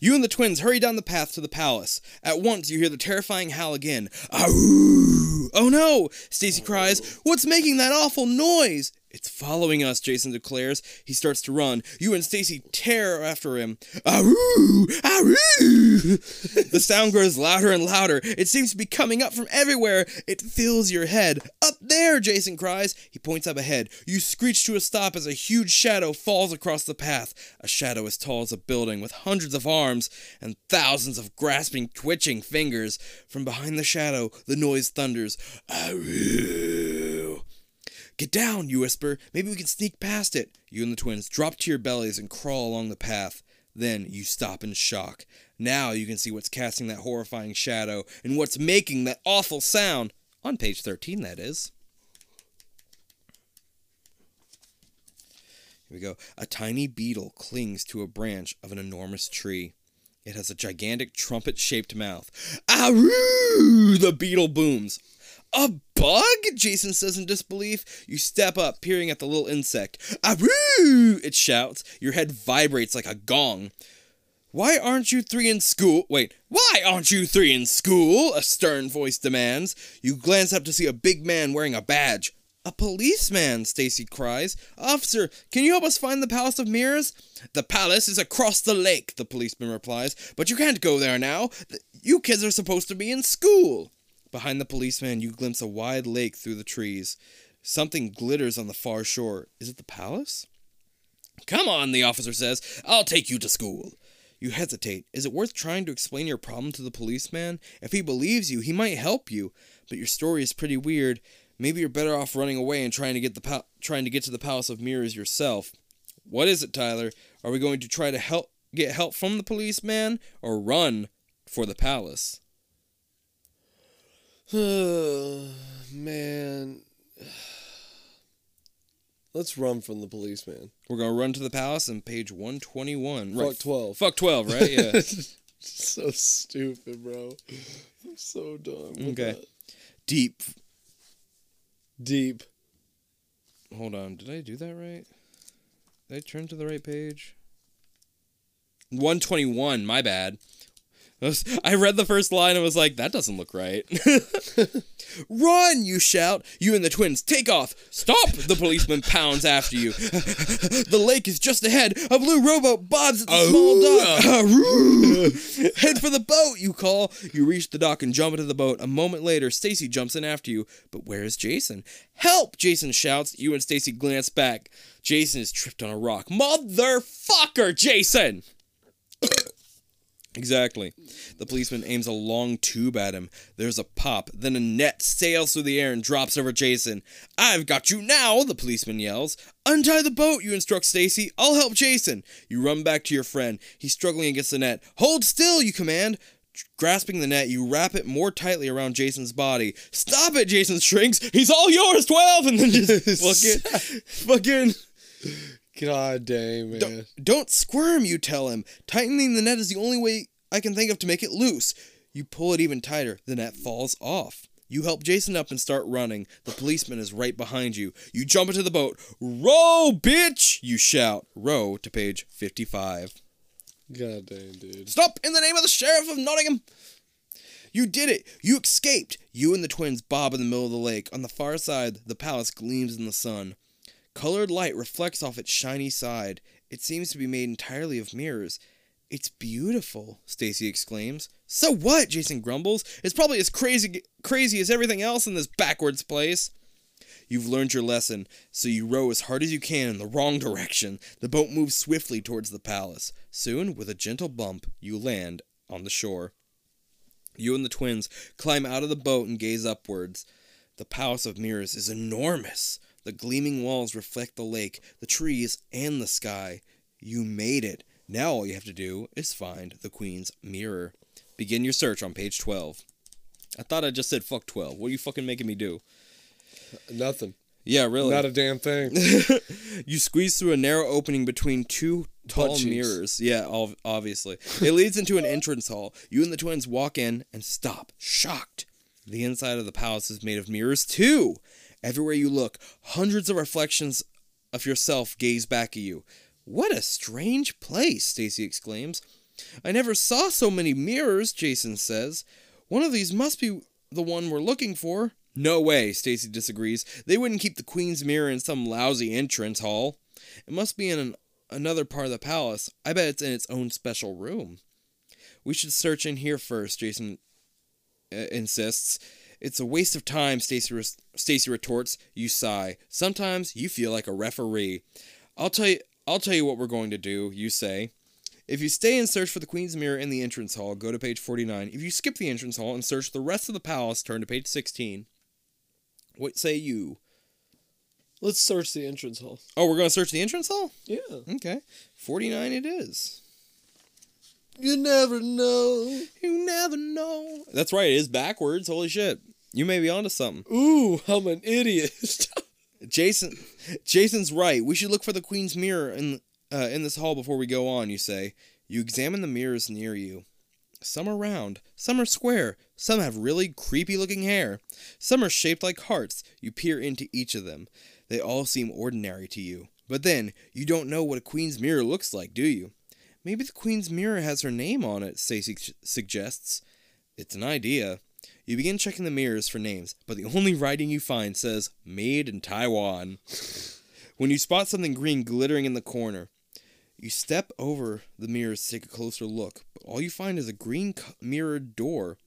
You and the twins hurry down the path to the palace. At once, you hear the terrifying howl again. Ahoo! Oh no! Stacy cries. What's making that awful noise? It's following us, Jason declares. He starts to run. You and Stacy tear after him. Ahoo! Ahoo! the sound grows louder and louder. It seems to be coming up from everywhere. It fills your head. Up there, Jason cries. He points up ahead. You screech to a stop as a huge shadow falls across the path. A shadow as tall as a building with hundreds of arms and thousands of grasping, twitching fingers. From behind the shadow, the noise thunders. Ahoo! Get down, you whisper. Maybe we can sneak past it. You and the twins drop to your bellies and crawl along the path. Then you stop in shock. Now you can see what's casting that horrifying shadow and what's making that awful sound. On page 13, that is. Here we go. A tiny beetle clings to a branch of an enormous tree. It has a gigantic trumpet shaped mouth. Aroo! The beetle booms. A bug? Jason says in disbelief. You step up, peering at the little insect. Aroo! It shouts. Your head vibrates like a gong. Why aren't you three in school? Wait, why aren't you three in school? A stern voice demands. You glance up to see a big man wearing a badge. A policeman, Stacy cries. Officer, can you help us find the Palace of Mirrors? The palace is across the lake, the policeman replies. But you can't go there now. You kids are supposed to be in school. Behind the policeman, you glimpse a wide lake through the trees. Something glitters on the far shore. Is it the palace? Come on, the officer says. I'll take you to school. You hesitate. Is it worth trying to explain your problem to the policeman? If he believes you, he might help you. But your story is pretty weird. Maybe you're better off running away and trying to get the trying to get to the Palace of Mirrors yourself. What is it, Tyler? Are we going to try to help get help from the policeman or run for the palace? Man. Let's run from the policeman. We're gonna run to the palace on page one twenty one. Fuck 12. Fuck twelve, right? Yeah. so stupid, bro. I'm so dumb. Okay. that. Deep. Deep. Hold on. Did I do that right? Did I turn to the right page? One twenty one. My bad. I was- I read the first line and was like, that doesn't look right. Run, you shout. You and the twins take off. Stop! The policeman pounds after you. the lake is just ahead. A blue rowboat bobs at the oh, small dock. Aroo! Head for the boat, you call. You reach the dock and jump into the boat. A moment later, Stacy jumps in after you. But where is Jason? Help! Jason shouts. You and Stacy glance back. Jason is tripped on a rock. Motherfucker, Jason! Exactly. The policeman aims a long tube at him. There's a pop, then a net sails through the air and drops over Jason. I've got you now, the policeman yells. Untie the boat, you instruct Stacy. I'll help Jason. You run back to your friend. He's struggling against the net. Hold still, you command. Grasping the net, you wrap it more tightly around Jason's body. Stop it, Jason shrinks. He's all yours, 12! And then just fucking, fucking. God dang, man. Don't, don't squirm, you tell him. Tightening the net is the only way I can think of to make it loose. You pull it even tighter. The net falls off. You help Jason up and start running. The policeman is right behind you. You jump into the boat. Row, bitch! You shout. Row to page 55. God damn, dude. Stop in the name of the Sheriff of Nottingham! You did it! You escaped! You and the twins bob in the middle of the lake. On the far side, the palace gleams in the sun. Colored light reflects off its shiny side. It seems to be made entirely of mirrors. It's beautiful, Stacy exclaims. So what? Jason grumbles. It's probably as crazy crazy as everything else in this backwards place. You've learned your lesson, so you row as hard as you can in the wrong direction. The boat moves swiftly towards the palace. Soon, with a gentle bump, you land on the shore. You and the twins climb out of the boat and gaze upwards. The Palace of Mirrors is enormous. The gleaming walls reflect the lake, the trees, and the sky. You made it. Now all you have to do is find the Queen's mirror. Begin your search on page 12. I thought I just said fuck 12. What are you fucking making me do? Nothing. Yeah, really. Not a damn thing. you squeeze through a narrow opening between two tall mirrors. Yeah, obviously. It leads into an entrance hall. You and the twins walk in and stop, shocked. The inside of the palace is made of mirrors, too. Everywhere you look, hundreds of reflections of yourself gaze back at you. What a strange place, Stacy exclaims. I never saw so many mirrors, Jason says. One of these must be the one we're looking for. No way, Stacy disagrees. They wouldn't keep the Queen's mirror in some lousy entrance hall. It must be in an, another part of the palace. I bet it's in its own special room. We should search in here first, Jason uh, insists. It's a waste of time, Stacy Stacy retorts. You sigh. Sometimes you feel like a referee. I'll tell you I'll tell you what we're going to do, you say. If you stay and search for the Queen's Mirror in the entrance hall, go to page 49. If you skip the entrance hall and search the rest of the palace, turn to page 16. What say you? Let's search the entrance hall. Oh, we're going to search the entrance hall? Yeah. Okay. 49 it is. You never know. You never know. That's right, it is backwards. Holy shit. You may be onto something. Ooh, I'm an idiot. Jason Jason's right. We should look for the queen's mirror in uh, in this hall before we go on, you say. You examine the mirrors near you. Some are round, some are square, some have really creepy looking hair. Some are shaped like hearts. You peer into each of them. They all seem ordinary to you. But then, you don't know what a queen's mirror looks like, do you? Maybe the queen's mirror has her name on it, Stacy suggests. It's an idea. You begin checking the mirrors for names, but the only writing you find says Made in Taiwan. when you spot something green glittering in the corner, you step over the mirrors to take a closer look, but all you find is a green mirrored door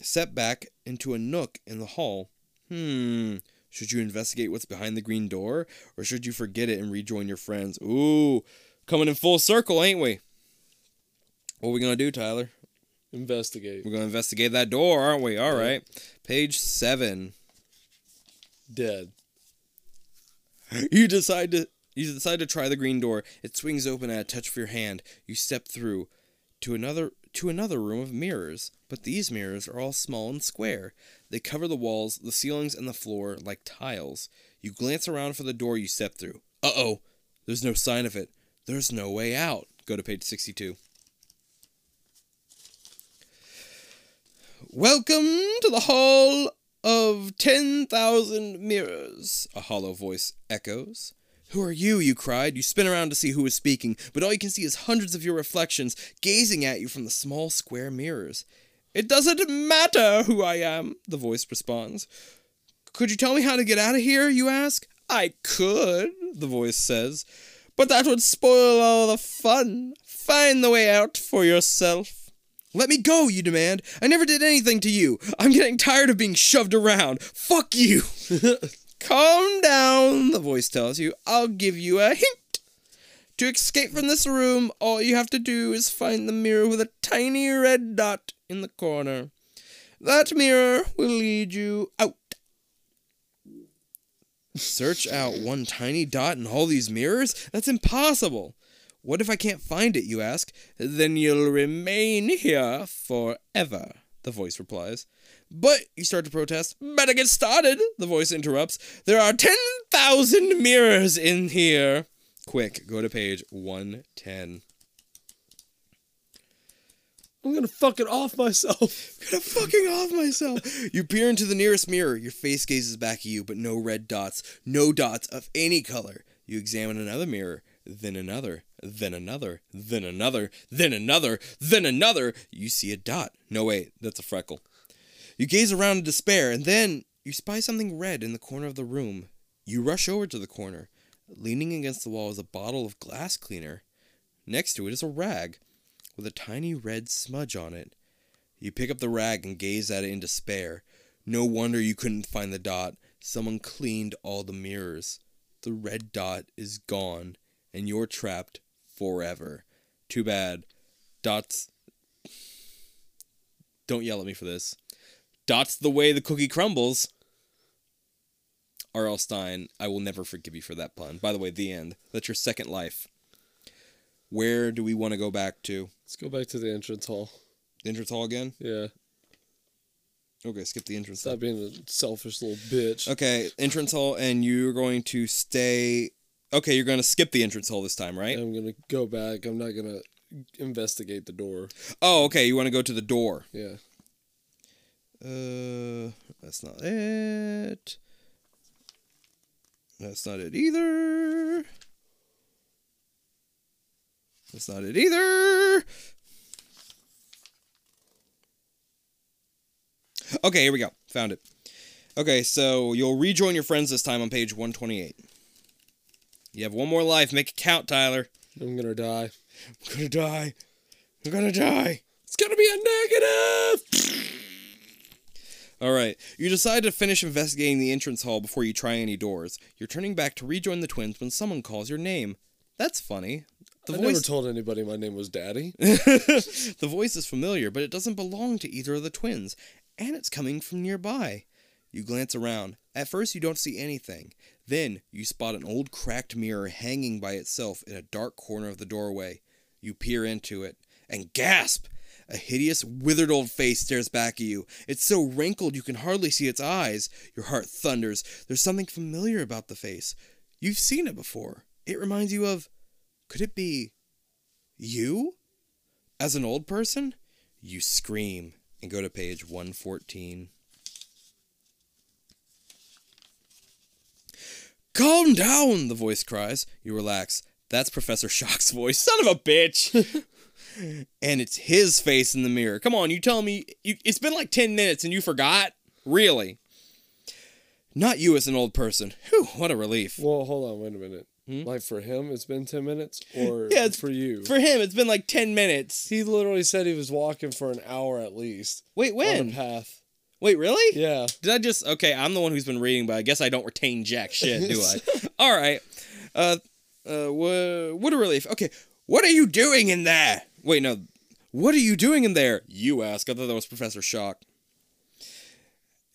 set back into a nook in the hall. Hmm. Should you investigate what's behind the green door, or should you forget it and rejoin your friends? Ooh, coming in full circle, ain't we? What are we gonna do, Tyler? Investigate. We're gonna investigate that door, aren't we? All right. Page seven. Dead. You decide to you decide to try the green door. It swings open at a touch of your hand. You step through to another to another room of mirrors, but these mirrors are all small and square. They cover the walls, the ceilings, and the floor like tiles. You glance around for the door you step through. Uh oh, there's no sign of it. There's no way out. Go to page 62. Welcome to the Hall of 10,000 Mirrors, a hollow voice echoes. Who are you? You cried. You spin around to see who is speaking, but all you can see is hundreds of your reflections gazing at you from the small square mirrors. It doesn't matter who I am, the voice responds. Could you tell me how to get out of here? You ask. I could, the voice says, but that would spoil all the fun. Find the way out for yourself. Let me go, you demand. I never did anything to you. I'm getting tired of being shoved around. Fuck you. Calm down, the voice tells you. I'll give you a hint. To escape from this room, all you have to do is find the mirror with a tiny red dot in the corner. That mirror will lead you out. Search out one tiny dot in all these mirrors? That's impossible. What if I can't find it, you ask? Then you'll remain here forever, the voice replies. But, you start to protest. Better get started, the voice interrupts. There are 10,000 mirrors in here. Quick, go to page 110. I'm gonna fucking off myself. I'm gonna fucking off myself. You peer into the nearest mirror. Your face gazes back at you, but no red dots. No dots of any color. You examine another mirror. then another, then another, then another, then another, then another. You see a dot. No, wait, that's a freckle. You gaze around in despair, and then you spy something red in the corner of the room. You rush over to the corner. Leaning against the wall is a bottle of glass cleaner. Next to it is a rag with a tiny red smudge on it. You pick up the rag and gaze at it in despair. No wonder you couldn't find the dot. Someone cleaned all the mirrors. The red dot is gone, and you're trapped forever. Too bad. Dots. Don't yell at me for this. Dots the way the cookie crumbles. R.L. Stine, I will never forgive you for that pun. By the way, the end. That's your second life. Where do we want to go back to? Let's go back to the entrance hall. The entrance hall again? Yeah. Okay, skip the entrance hall. Stop being a selfish little bitch. Okay, entrance hall, and you're going to stay. Okay, you're going to skip the entrance hall this time, right? I'm gonna go back. I'm not gonna investigate the door. Oh, okay, you want to go to the door. Yeah. Uh, that's not it. That's not it either. That's not it either. Okay, here we go. Found it. Okay, so you'll rejoin your friends this time on page 128. You have one more life. Make it count, Tyler. I'm gonna die. I'm gonna die. I'm gonna die. It's gonna be a negative. All right. You decide to finish investigating the entrance hall before you try any doors. You're turning back to rejoin the twins when someone calls your name. That's funny. The I never voice told anybody my name was Daddy. the voice is familiar, but it doesn't belong to either of the twins, and it's coming from nearby. You glance around. At first, you don't see anything. Then, you spot an old cracked mirror hanging by itself in a dark corner of the doorway. You peer into it and gasp! A hideous, withered old face stares back at you. It's so wrinkled you can hardly see its eyes. Your heart thunders. There's something familiar about the face. You've seen it before. It reminds you of. Could it be. you? As an old person? You scream and go to page 114. Calm down, the voice cries. You relax. That's Professor Shock's voice. Son of a bitch! and it's his face in the mirror. Come on, you tell me. You, it's been like 10 minutes and you forgot? Really? Not you as an old person. Whew, what a relief. well, hold on. Wait a minute. Like for him, it's been ten minutes, or Hmm? Yeah, it's for you. For him, it's been like 10 minutes. he literally said he was walking for an hour at least Wait, on when? path. Wait, really? Yeah. Did I just okay? I'm the one who's been reading, but I guess I don't retain jack shit, do I? All right. Uh, uh, wha- what a relief. Okay, what are you doing in there? Wait, no. What are you doing in there? You ask. I thought that was Professor Shock.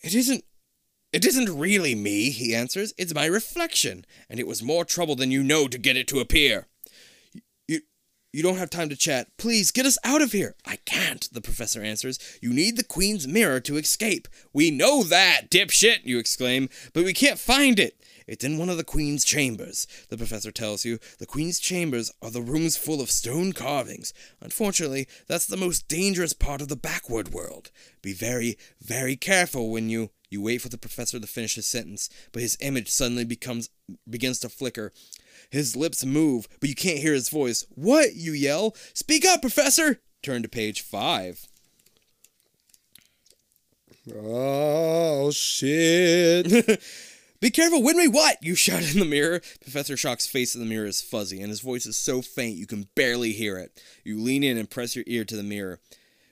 It isn't. It isn't really me, he answers. It's my reflection, and it was more trouble than you know to get it to appear. You, you don't have time to chat. Please get us out of here. I can't, the professor answers. You need the queen's mirror to escape. We know that, dipshit, you exclaim, but we can't find it. It's in one of the queen's chambers, the professor tells you. The queen's chambers are the rooms full of stone carvings. Unfortunately, that's the most dangerous part of the backward world. Be very, very careful when you you wait for the professor to finish his sentence, but his image suddenly becomes begins to flicker. His lips move, but you can't hear his voice. What? You yell. Speak up, Professor! Turn to page five. Oh shit! Be careful, Winry, what? You shout in the mirror. Professor Shock's face in the mirror is fuzzy, and his voice is so faint you can barely hear it. You lean in and press your ear to the mirror.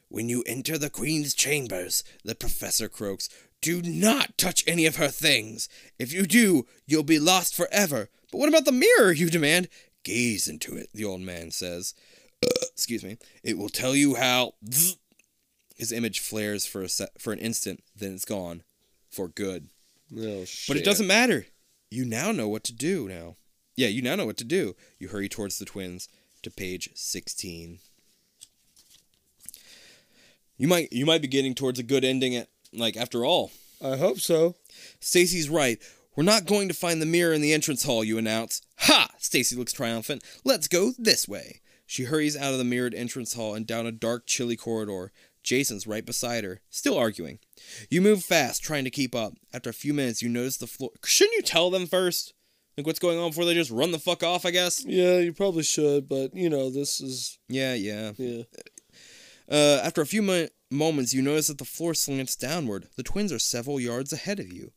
When you enter the Queen's chambers, the professor croaks, do not touch any of her things. If you do, you'll be lost forever. But what about the mirror? You demand. Gaze into it, the old man says. Uh, excuse me. It will tell you how. His image flares for a se- for an instant, then it's gone, for good. No shit. But it doesn't matter. You now know what to do now. Yeah, you now know what to do. You hurry towards the twins to page 16. You might you might be getting towards a good ending at like after all. I hope so. Stacy's right. We're not going to find the mirror in the entrance hall, you announce. Ha! Stacy looks triumphant. Let's go this way. She hurries out of the mirrored entrance hall and down a dark, chilly corridor. Jason's right beside her, still arguing. You move fast, trying to keep up. After a few minutes, you notice the floor. Shouldn't you tell them first? Like what's going on before they just run the fuck off, I guess? Yeah, you probably should, but you know, this is Yeah, yeah. yeah. Uh, after a few mo- moments, you notice that the floor slants downward. The twins are several yards ahead of you.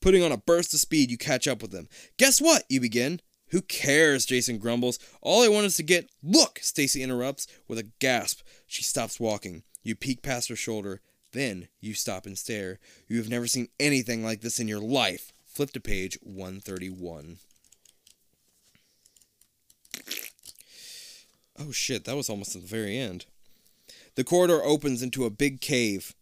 Putting on a burst of speed, you catch up with them. Guess what? You begin. Who cares? Jason grumbles. All I want is to get. Look! Stacy interrupts with a gasp. She stops walking. You peek past her shoulder. Then you stop and stare. You have never seen anything like this in your life. Flip to page 131. Oh shit, that was almost at the very end. The corridor opens into a big cave.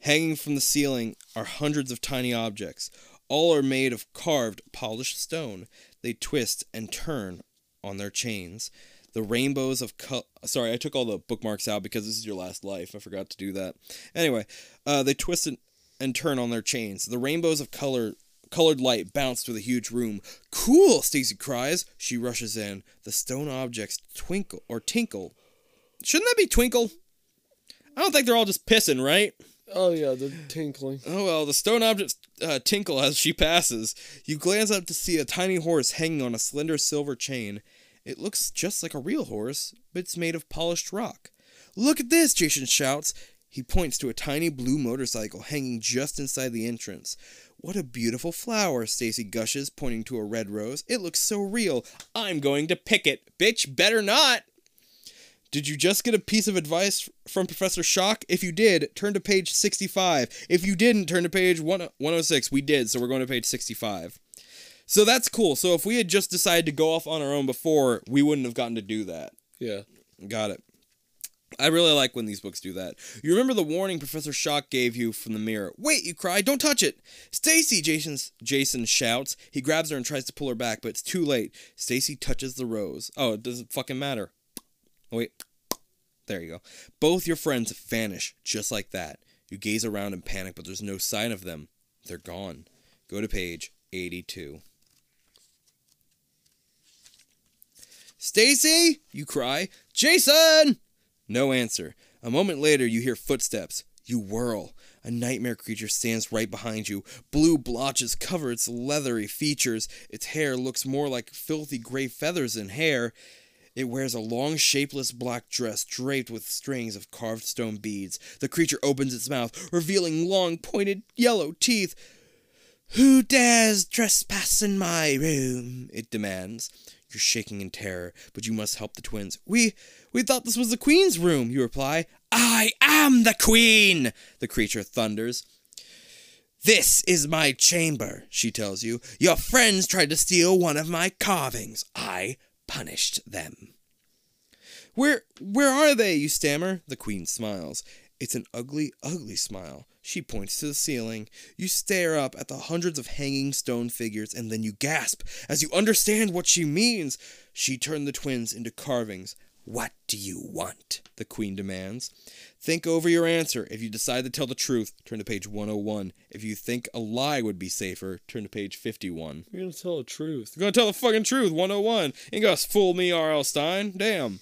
Hanging from the ceiling are hundreds of tiny objects. All are made of carved, polished stone. They twist and turn on their chains. The rainbows of co- sorry, I took all the bookmarks out because this is your last life. I forgot to do that. Anyway, uh, they twist and, and turn on their chains. The rainbows of color colored light bounce through the huge room. Cool, Stacy cries. She rushes in. The stone objects twinkle or tinkle. Shouldn't that be twinkle? I don't think they're all just pissing, right? Oh yeah, they're tinkling. Oh well, the stone objects uh, tinkle as she passes. You glance up to see a tiny horse hanging on a slender silver chain. It looks just like a real horse, but it's made of polished rock. Look at this, Jason shouts. He points to a tiny blue motorcycle hanging just inside the entrance. What a beautiful flower, Stacy gushes, pointing to a red rose. It looks so real. I'm going to pick it. Bitch, better not. Did you just get a piece of advice from Professor Shock? If you did, turn to page 65. If you didn't, turn to page 1 106. We did, so we're going to page 65. So that's cool. So if we had just decided to go off on our own before, we wouldn't have gotten to do that. Yeah. Got it. I really like when these books do that. You remember the warning Professor Shock gave you from the mirror. Wait, you cry, don't touch it. Stacy, Jason's Jason shouts. He grabs her and tries to pull her back, but it's too late. Stacy touches the rose. Oh, it doesn't fucking matter. Wait. There you go. Both your friends vanish just like that. You gaze around in panic, but there's no sign of them. They're gone. Go to page 82. Stacy, you cry. Jason! No answer. A moment later, you hear footsteps. You whirl. A nightmare creature stands right behind you. Blue blotches cover its leathery features. Its hair looks more like filthy gray feathers than hair. It wears a long, shapeless black dress draped with strings of carved stone beads. The creature opens its mouth, revealing long, pointed yellow teeth. Who dares trespass in my room? It demands. You're shaking in terror, but you must help the twins. We we thought this was the queen's room, you reply. I am the queen, the creature thunders. This is my chamber, she tells you. Your friends tried to steal one of my carvings. I punished them. Where where are they? you stammer. The queen smiles. It's an ugly, ugly smile. She points to the ceiling. You stare up at the hundreds of hanging stone figures, and then you gasp as you understand what she means. She turned the twins into carvings. What do you want? The queen demands. Think over your answer. If you decide to tell the truth, turn to page 101. If you think a lie would be safer, turn to page 51. You're gonna tell the truth. You're gonna tell the fucking truth, 101. Ain't gonna fool me, R.L. Stine. Damn.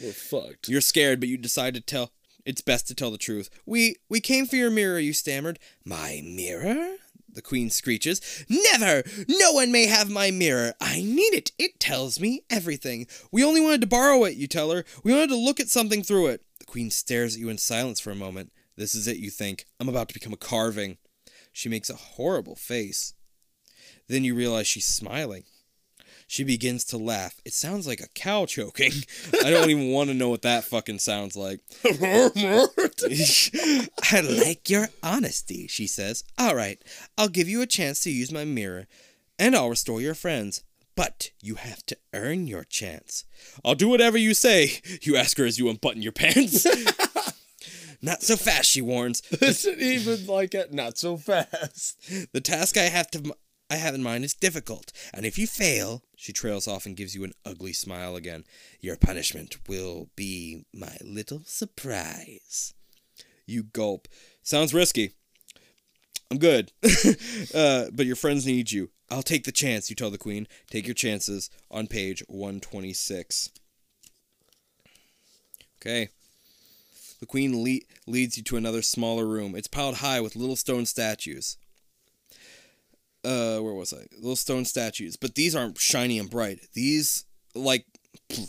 We're fucked. You're scared, but you decide to tell. It's best to tell the truth. We we came for your mirror, you stammered. My mirror? The queen screeches. Never! No one may have my mirror. I need it. It tells me everything. We only wanted to borrow it, you tell her. We wanted to look at something through it. The queen stares at you in silence for a moment. This is it, you think. I'm about to become a carving. She makes a horrible face. Then you realize she's smiling. She begins to laugh. It sounds like a cow choking. I don't even want to know what that fucking sounds like. I like your honesty, she says. All right, I'll give you a chance to use my mirror, and I'll restore your friends. But you have to earn your chance. I'll do whatever you say, you ask her as you unbutton your pants. Not so fast, she warns. Isn't even like it. Not so fast. The task I have to I have in mind is difficult, and if you fail, she trails off and gives you an ugly smile again. Your punishment will be my little surprise. You gulp. Sounds risky. I'm good. uh, but your friends need you. I'll take the chance, you tell the queen. Take your chances on page 126. Okay. The queen le- leads you to another smaller room. It's piled high with little stone statues. Uh where was I? Little stone statues, but these aren't shiny and bright. These like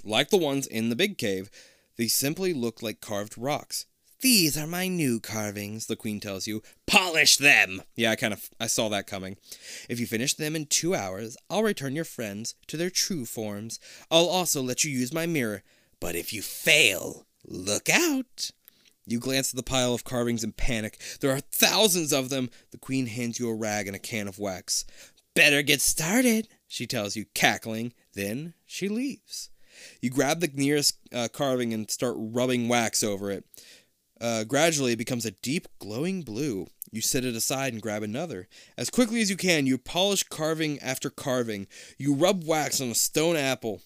like the ones in the big cave, they simply look like carved rocks. These are my new carvings, the queen tells you. Polish them! Yeah, I kind of I saw that coming. If you finish them in 2 hours, I'll return your friends to their true forms. I'll also let you use my mirror. But if you fail, look out. You glance at the pile of carvings in panic. There are thousands of them. The queen hands you a rag and a can of wax. Better get started, she tells you, cackling. Then she leaves. You grab the nearest uh, carving and start rubbing wax over it. Uh, gradually, it becomes a deep, glowing blue. You set it aside and grab another. As quickly as you can, you polish carving after carving. You rub wax on a stone apple,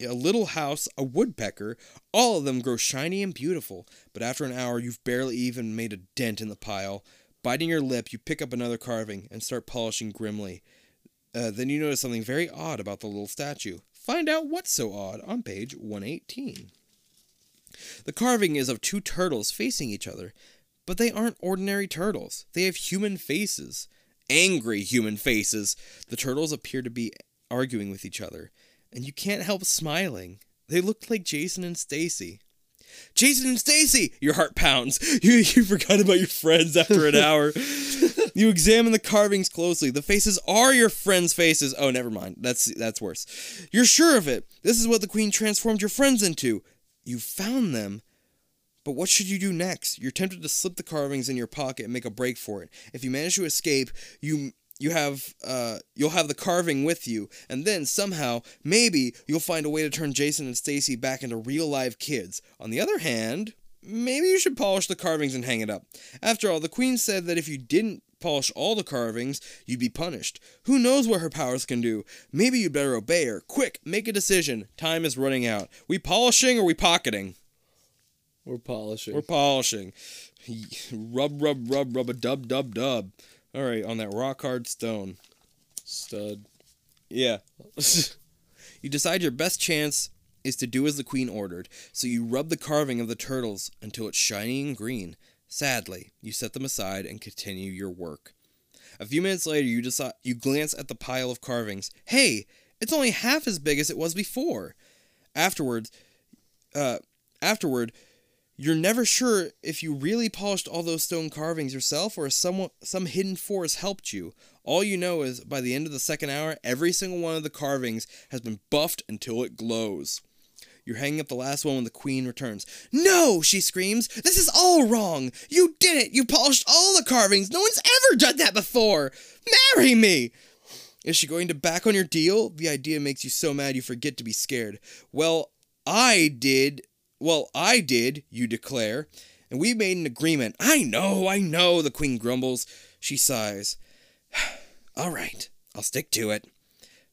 a little house, a woodpecker. All of them grow shiny and beautiful. But after an hour, you've barely even made a dent in the pile. Biting your lip, you pick up another carving and start polishing grimly. Uh, then you notice something very odd about the little statue. Find out what's so odd on page 118. The carving is of two turtles facing each other, but they aren't ordinary turtles. They have human faces. Angry human faces. The turtles appear to be arguing with each other, and you can't help smiling. They look like Jason and Stacy. Jason and Stacy! Your heart pounds. You, you forgot about your friends after an hour. you examine the carvings closely. The faces are your friends' faces. Oh, never mind. That's that's worse. You're sure of it. This is what the queen transformed your friends into. You found them. But what should you do next? You're tempted to slip the carvings in your pocket and make a break for it. If you manage to escape, you you have uh, you'll have the carving with you, and then somehow, maybe you'll find a way to turn Jason and Stacy back into real live kids. On the other hand, maybe you should polish the carvings and hang it up. After all, the queen said that if you didn't polish all the carvings, you'd be punished. Who knows what her powers can do? Maybe you'd better obey her. Quick, make a decision. Time is running out. We polishing or we pocketing? We're polishing. We're polishing. Rub, rub, rub, rub a dub, dub, dub. All right, on that rock hard stone. Stud. Yeah. you decide your best chance is to do as the queen ordered, so you rub the carving of the turtles until it's shiny and green. Sadly, you set them aside and continue your work. A few minutes later, you decide you glance at the pile of carvings. Hey, it's only half as big as it was before. Afterwards, uh, afterward, you're never sure if you really polished all those stone carvings yourself or if some, some hidden force helped you. All you know is by the end of the second hour, every single one of the carvings has been buffed until it glows. You're hanging up the last one when the queen returns. No, she screams. This is all wrong. You did it. You polished all the carvings. No one's ever done that before. Marry me. Is she going to back on your deal? The idea makes you so mad you forget to be scared. Well, I did well, I did, you declare, and we made an agreement. I know, I know, the queen grumbles. She sighs. All right, I'll stick to it.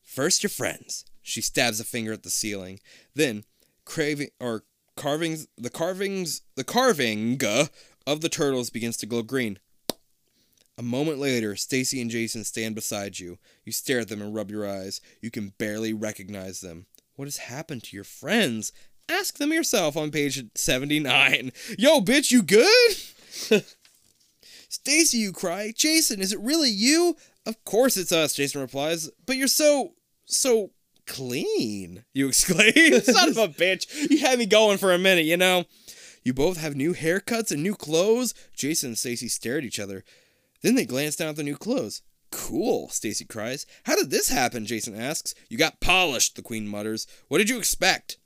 First, your friends. She stabs a finger at the ceiling. Then, craving or carvings, the carvings, the carving uh, of the turtles begins to glow green. A moment later, Stacy and Jason stand beside you. You stare at them and rub your eyes. You can barely recognize them. What has happened to your friends? Ask them yourself on page 79. Yo, bitch, you good? Stacy, you cry. Jason, is it really you? Of course it's us, Jason replies. But you're so, so clean, you exclaim. Son of a bitch. You had me going for a minute, you know? You both have new haircuts and new clothes. Jason and Stacy stare at each other. Then they glance down at the new clothes. Cool, Stacy cries. How did this happen? Jason asks. You got polished, the queen mutters. What did you expect?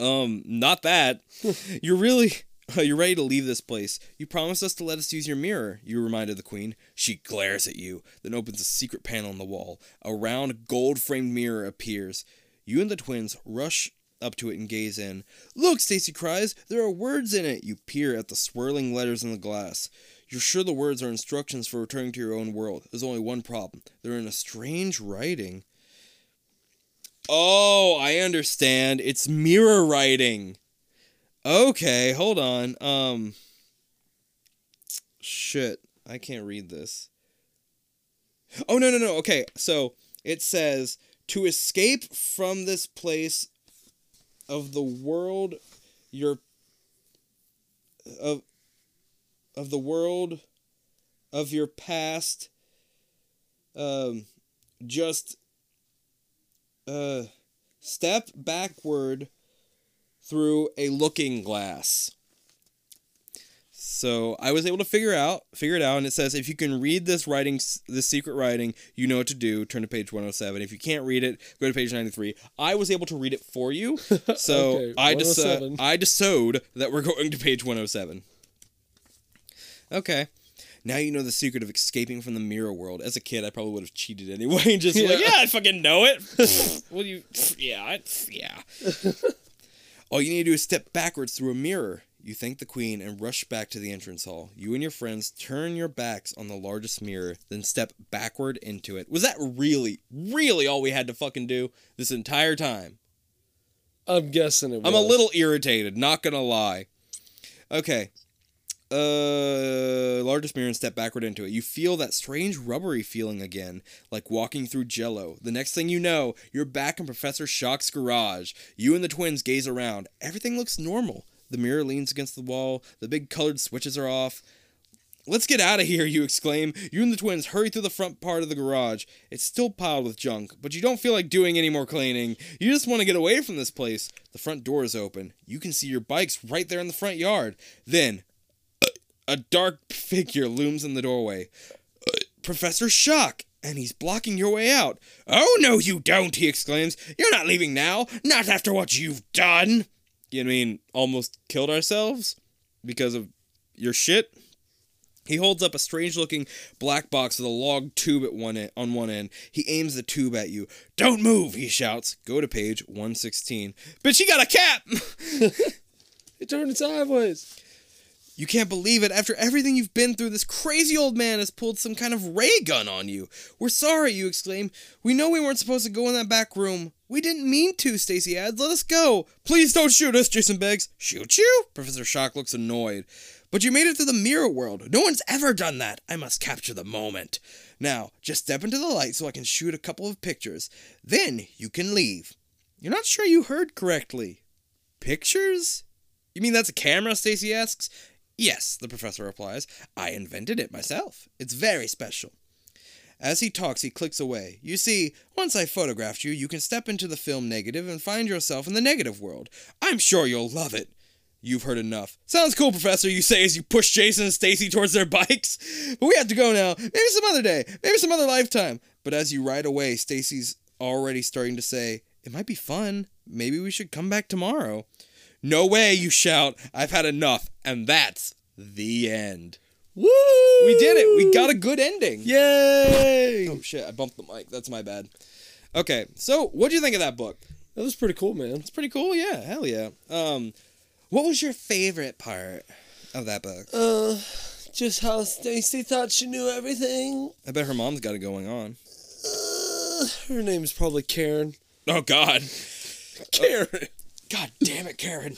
Um, not that. You're really. You're ready to leave this place. You promised us to let us use your mirror, you reminded the queen. She glares at you, then opens a secret panel in the wall. A round, gold framed mirror appears. You and the twins rush up to it and gaze in. Look, Stacy cries, there are words in it. You peer at the swirling letters in the glass. You're sure the words are instructions for returning to your own world. There's only one problem. They're in a strange writing. Oh, I understand. It's mirror writing. Okay, hold on. Um shit. I can't read this. Oh no no no. Okay. So, it says to escape from this place of the world your of of the world of your past um, just uh, step backward through a looking glass. So I was able to figure out figure it out, and it says if you can read this writing, this secret writing, you know what to do. Turn to page one hundred seven. If you can't read it, go to page ninety three. I was able to read it for you, so Okay, I just uh, 107. I sewed that we're going to page one hundred seven. Okay. Now you know the secret of escaping from the mirror world. As a kid, I probably would have cheated anyway and just like, Yeah. yeah, I fucking know it. do you? Yeah, I, yeah. All you need to do is step backwards through a mirror. You thank the queen and rush back to the entrance hall. You and your friends turn your backs on the largest mirror, then step backward into it. Was that really, really all we had to fucking do this entire time? I'm guessing it. Was. I'm a little irritated, not gonna lie. Okay. Uh, largest mirror and step backward into it. You feel that strange rubbery feeling again, like walking through jello. The next thing you know, you're back in Professor Shock's garage. You and the twins gaze around. Everything looks normal. The mirror leans against the wall. The big colored switches are off. Let's get out of here, you exclaim. You and the twins hurry through the front part of the garage. It's still piled with junk, but you don't feel like doing any more cleaning. You just want to get away from this place. The front door is open. You can see your bikes right there in the front yard. Then, a dark figure looms in the doorway. "Uh, Professor Shock! And he's blocking your way out. Oh, no, you don't, he exclaims. You're not leaving now. Not after what you've done. You mean almost killed ourselves? Because of your shit? He holds up a strange looking black box with a log tube at one end, on one end. He aims the tube at you. Don't move, he shouts. Go to page 116. Bitch, he got a cap! It turned sideways. You can't believe it. After everything you've been through, this crazy old man has pulled some kind of ray gun on you. We're sorry, you exclaim. We know we weren't supposed to go in that back room. We didn't mean to, Stacy adds. Let us go. Please don't shoot us, Jason begs. Shoot you? Professor Shock looks annoyed. But you made it to the mirror world. No one's ever done that. I must capture the moment. Now, just step into the light so I can shoot a couple of pictures. Then you can leave. You're not sure you heard correctly. Pictures? You mean that's a camera? Stacy asks. Yes, the professor replies. I invented it myself. It's very special. As he talks, he clicks away. You see, once I photographed you, you can step into the film negative and find yourself in the negative world. I'm sure you'll love it. You've heard enough. Sounds cool, Professor, you say as you push Jason and Stacy towards their bikes. But we have to go now. Maybe some other day. Maybe some other lifetime. But as you ride away, Stacy's already starting to say, It might be fun. Maybe we should come back tomorrow. No way, you shout. I've had enough. And that's the end. Woo! We did it. We got a good ending. Yay! Oh shit, I bumped the mic. That's my bad. Okay, so what do you think of that book? That was pretty cool, man. It's pretty cool, yeah. Hell yeah. Um what was your favorite part of that book? Uh, just how Stacy thought she knew everything. I bet her mom's got it going on. Uh, her name's probably Karen. Oh god. Karen. God damn it, Karen.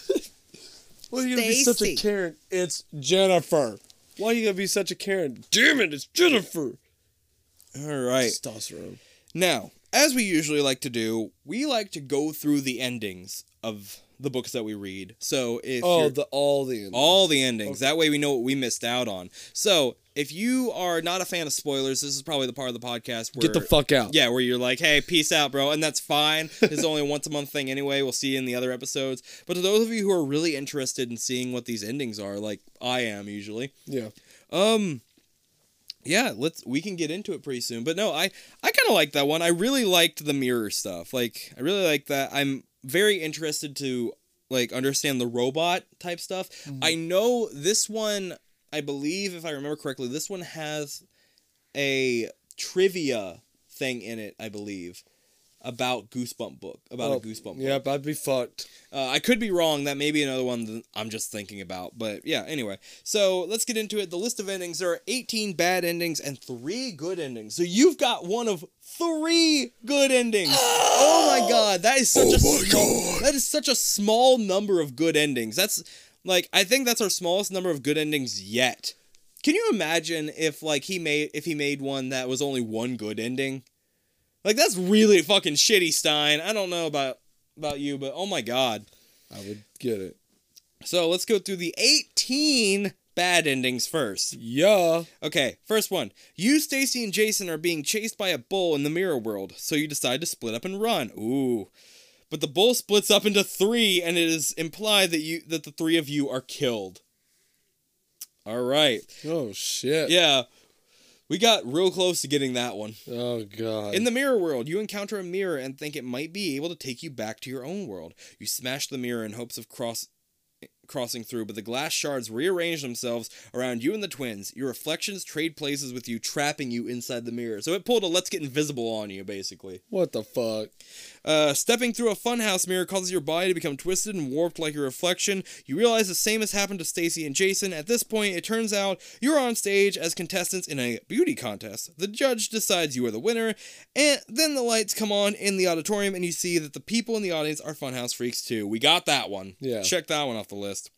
Why are you gonna be such a Karen? It's Jennifer. Why are you gonna be such a Karen? Damn it, it's Jennifer. All right. Testosterone. Now, as we usually like to do, we like to go through the endings of the books that we read. So if Oh, the all the endings. all the endings. That way we know what we missed out on. So if you are not a fan of spoilers, this is probably the part of the podcast where Get the fuck out. Yeah, where you're like, hey, peace out, bro. And that's fine. It's only a once a month thing anyway. We'll see you in the other episodes. But to those of you who are really interested in seeing what these endings are, like I am usually, Yeah. um yeah, let's we can get into it pretty soon. But no, I I kind of like that one. I really liked the mirror stuff. Like I really like that. I'm very interested to like understand the robot type stuff. Mm-hmm. I know this one, I believe if I remember correctly, this one has a trivia thing in it, I believe, about Goosebump book, about Oh, a Goosebump book. Yep, I'd be fucked. Uh, I could be wrong. That may be another one that I'm just thinking about. But yeah, anyway. So let's get into it. The list of endings there are 18 bad endings and three good endings. So you've got one of three good endings. Oh my god, that is such a small, that is such a small number of good endings. That's like I think that's our smallest number of good endings yet. Can you imagine if like he made if he made one that was only one good ending? Like that's really fucking shitty, Stine. I don't know about about you, but oh my god. I would get it. So let's go through the 18 bad endings first. Yeah. Okay, first one. You, Stacy, and Jason are being chased by a bull in the mirror world, so you decide to split up and run. Ooh. But the bull splits up into three, and it is implied that you that the three of you are killed. All right. Oh shit. Yeah. We got real close to getting that one. Oh god. In the mirror world, you encounter a mirror and think it might be able to take you back to your own world. You smash the mirror in hopes of cross crossing through, but the glass shards rearrange themselves around you and the twins. Your reflections trade places with you, trapping you inside the mirror. So it pulled a let's get invisible on you, basically. what the fuck? Uh, stepping through a funhouse mirror causes your body to become twisted and warped like your reflection. You realize the same has happened to Stacy and Jason. At this point, it turns out you're on stage as contestants in a beauty contest. The judge decides you are the winner, and then the lights come on in the auditorium, and you see that the people in the audience are funhouse freaks too. We got that one. Yeah. Check that one off the list.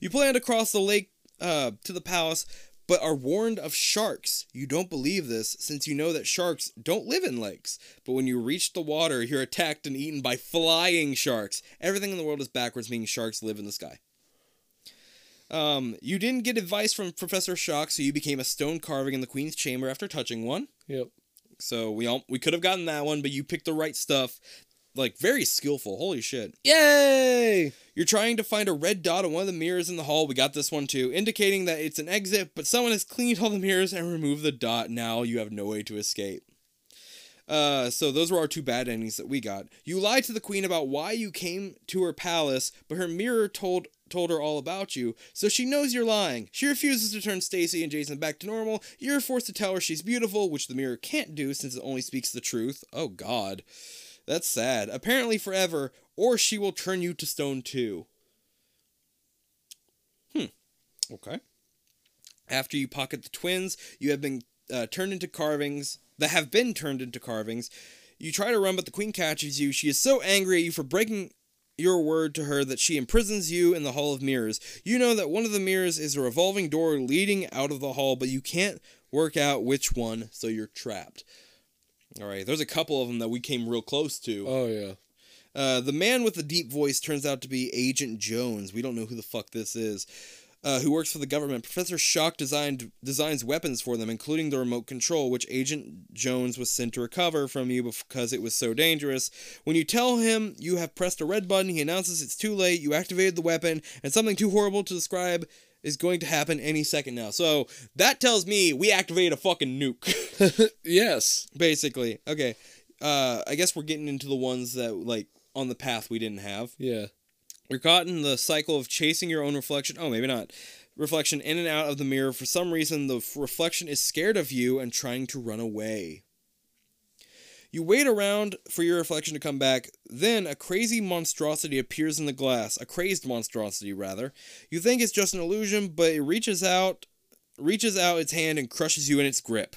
You plan to cross the lake uh, to the palace, but are warned of sharks. You don't believe this since you know that sharks don't live in lakes. But when you reach the water, you're attacked and eaten by flying sharks. Everything in the world is backwards, meaning sharks live in the sky. Um, you didn't get advice from Professor Shock, so you became a stone carving in the Queen's chamber after touching one. Yep. So we all we could have gotten that one, but you picked the right stuff. Like very skillful. Holy shit. Yay! You're trying to find a red dot on one of the mirrors in the hall. We got this one too, indicating that it's an exit, but someone has cleaned all the mirrors and removed the dot. Now you have no way to escape. Uh, so those were our two bad endings that we got. You lied to the queen about why you came to her palace, but her mirror told told her all about you, so she knows you're lying. She refuses to turn Stacy and Jason back to normal. You're forced to tell her she's beautiful, which the mirror can't do since it only speaks the truth. Oh god. That's sad. Apparently forever, or she will turn you to stone too. Hmm. Okay. After you pocket the twins, you have been uh, turned into carvings that have been turned into carvings. You try to run, but the queen catches you. She is so angry at you for breaking your word to her that she imprisons you in the hall of mirrors. You know that one of the mirrors is a revolving door leading out of the hall, but you can't work out which one, so you're trapped. All right, there's a couple of them that we came real close to. Oh yeah. Uh, the man with the deep voice turns out to be Agent Jones. We don't know who the fuck this is. Uh, who works for the government. Professor Shock designed designs weapons for them, including the remote control, which Agent Jones was sent to recover from you because it was so dangerous. When you tell him you have pressed a red button, he announces it's too late, you activated the weapon, and something too horrible to describe is going to happen any second now. So that tells me we activated a fucking nuke. yes. Basically. Okay. Uh, I guess we're getting into the ones that, like, on the path we didn't have. Yeah. You're caught in the cycle of chasing your own reflection. Oh, maybe not. Reflection in and out of the mirror. For some reason, the f- reflection is scared of you and trying to run away. You wait around for your reflection to come back. Then a crazy monstrosity appears in the glass. A crazed monstrosity, rather. You think it's just an illusion, but it reaches out, reaches out its hand and crushes you in its grip.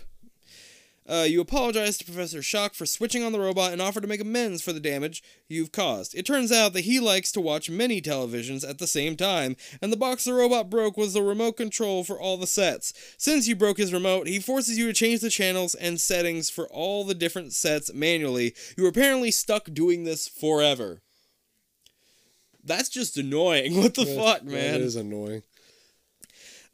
Uh, you apologize to Professor Shock for switching on the robot and offer to make amends for the damage you've caused. It turns out that he likes to watch many televisions at the same time, and the box the robot broke was the remote control for all the sets. Since you broke his remote, he forces you to change the channels and settings for all the different sets manually. You're apparently stuck doing this forever. That's just annoying. What the That- fuck, man? is annoying.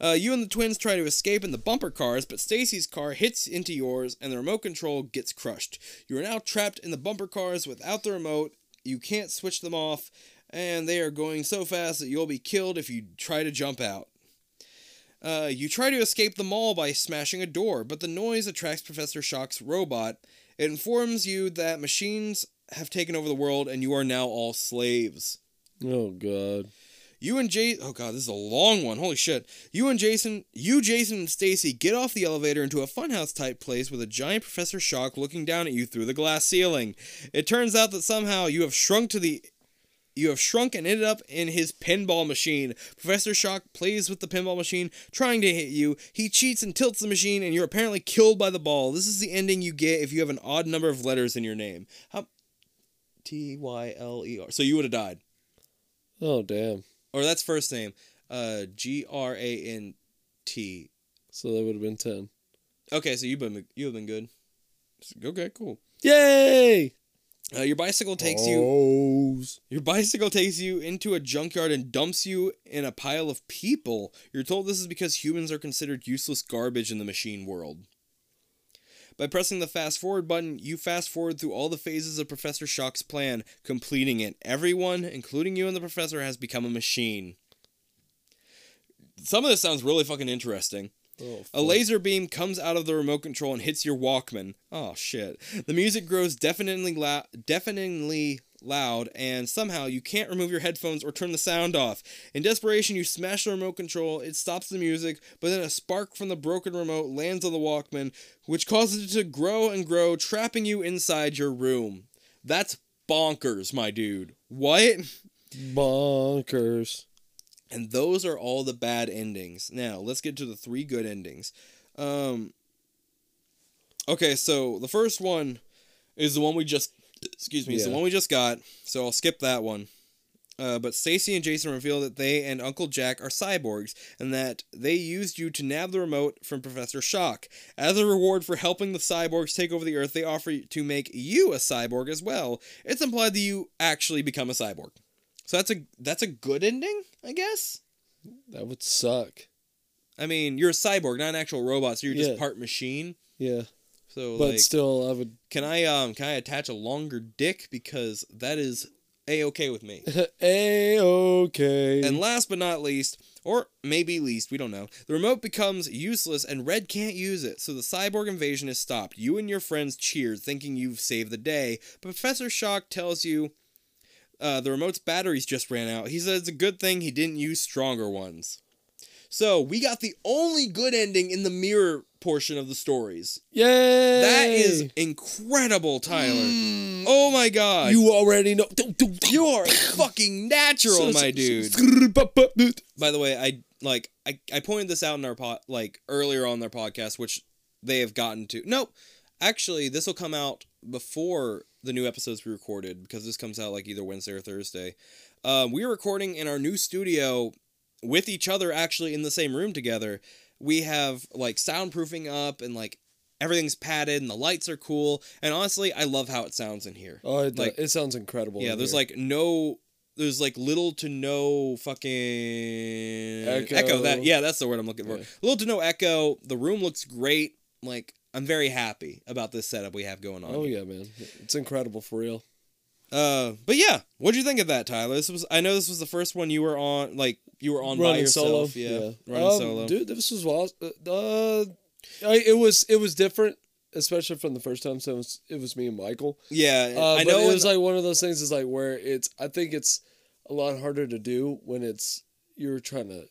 Uh, you and the twins try to escape in the bumper cars, but Stacy's car hits into yours and the remote control gets crushed. You are now trapped in the bumper cars without the remote. You can't switch them off, and they are going so fast that you'll be killed if you try to jump out. Uh, you try to escape the mall by smashing a door, but the noise attracts Professor Shock's robot. It informs you that machines have taken over the world and you are now all slaves. Oh god. You and Jay Oh god, this is a long one. Holy shit. You and Jason, you Jason and Stacy get off the elevator into a funhouse type place with a giant Professor Shock looking down at you through the glass ceiling. It turns out that somehow you have shrunk to the you have shrunk and ended up in his pinball machine. Professor Shock plays with the pinball machine, trying to hit you. He cheats and tilts the machine, and you're apparently killed by the ball. This is the ending you get if you have an odd number of letters in your name. How T Y L E R. So you would have died Oh damn. Or that's first name. Uh, G R A N T. So that would have been ten. Okay, so you've been you have been good. Okay, cool. Yay! Uh, your bicycle takes you Your bicycle takes you into a junkyard and dumps you in a pile of people. You're told this is because humans are considered useless garbage in the machine world. By pressing the fast forward button, you fast forward through all the phases of Professor Shock's plan, completing it. Everyone, including you and the professor, has become a machine. Some of this sounds really fucking interesting. Oh, A laser beam comes out of the remote control and hits your Walkman. Oh shit. The music grows deafeningly loud, deafeningly loud and somehow you can't remove your headphones or turn the sound off. In desperation, you smash the remote control. It stops the music, but then a spark from the broken remote lands on the Walkman, which causes it to grow and grow, trapping you inside your room. That's bonkers, my dude. What? bonkers. And those are all the bad endings. Now, let's get to the three good endings. Um Okay, so the first one is the one we just excuse me, is the one we just got. So I'll skip that one. Uh, but Stacy and Jason reveal that they and Uncle Jack are cyborgs and that they used you to nab the remote from Professor Shock. As a reward for helping the cyborgs take over the Earth, they offer to make you a cyborg as well. It's implied that you actually become a cyborg. So that's a that's a good ending, I guess. That would suck. I mean, you're a cyborg, not an actual robot, so you're just part machine. Yeah, So but like, still, I would. can I um can I attach a longer dick because that is a okay with me. A okay. And last but not least, or maybe least, we don't know, the remote becomes useless and Red can't use it, so the cyborg invasion is stopped. You and your friends cheer, thinking you've saved the day, but Professor Shock tells you uh, the remote's batteries just ran out. He says it's a good thing he didn't use stronger ones. So we got the only good ending in the mirror portion of the stories. Yay! That is incredible, Tyler. Oh my god. You already know. You are fucking natural, my dude. By the way, I like I, I pointed this out in our pod like earlier on their podcast, which they have gotten to. Nope. Actually, this will come out before the new episodes we recorded because this comes out like either Wednesday or Thursday. Um, we are recording in our new studio with each other, actually in the same room together. We have like soundproofing up and like everything's padded and the lights are cool. And honestly, I love how it sounds in here. Oh, it, Like- it sounds incredible. Yeah, in there's here. like no there's like little to no fucking Echo. that yeah, that's the word I'm looking for. Yeah. Little to no echo. The room looks great. Like I'm very happy about this setup we have going on. Oh here. yeah, man, it's incredible for real. Uh but yeah, what'd you think of that, Tyler? This was I know this was the first one you were on like you were on by yourself. solo, Yeah. yeah. Running Um, solo. dude. This was awesome. Uh, I, it was it was different, especially from the first time. So it was, it was me and Michael. yeah, Uh, I know it was like one of those things. Is like where it's. I think it's a lot harder to do when it's you're trying to,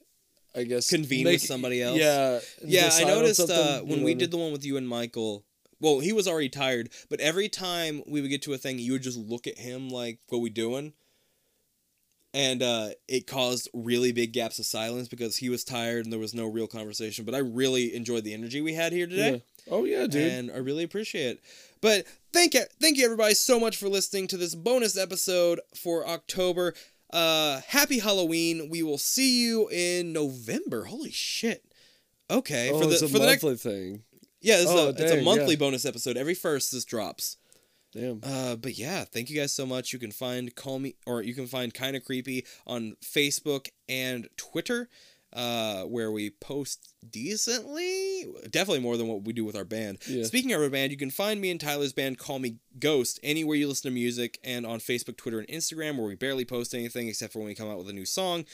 I guess, Convene make- with somebody else. Yeah, Yeah, I noticed uh, when we did the one with you and Michael. Well, he was already tired, but every time we would get to a thing, you would just look at him like, "What we doing?" And uh, it caused really big gaps of silence because he was tired and there was no real conversation. But I really enjoyed the energy we had here today, Yeah. Oh yeah, dude. and I really appreciate it. But thank you, thank you everybody so much for listening to this bonus episode for October. Uh, happy Halloween! We will see you in November. Holy shit! Okay, oh, for the it's a for the next thing. Yeah, is Oh, a, it's a monthly yeah. bonus episode. Every first this drops. Damn. Uh, but yeah, thank you guys so much. You can find call me or you can find kind of creepy on Facebook and Twitter, uh, where we post decently, definitely more than what we do with our band. Yeah. Speaking of our band, you can find me and Tyler's band Call Me Ghost anywhere you listen to music, and on Facebook, Twitter, and Instagram, where we barely post anything except for when we come out with a new song.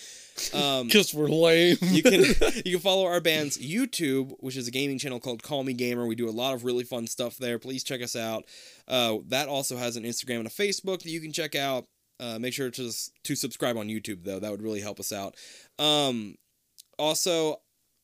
Um, Because we're lame. you can you can follow our band's YouTube, which is a gaming channel called Call Me Gamer. We do a lot of really fun stuff there. Please check us out. Uh, that also has an Instagram and a Facebook that you can check out. Uh, make sure to to subscribe on YouTube though. That would really help us out. Um, also,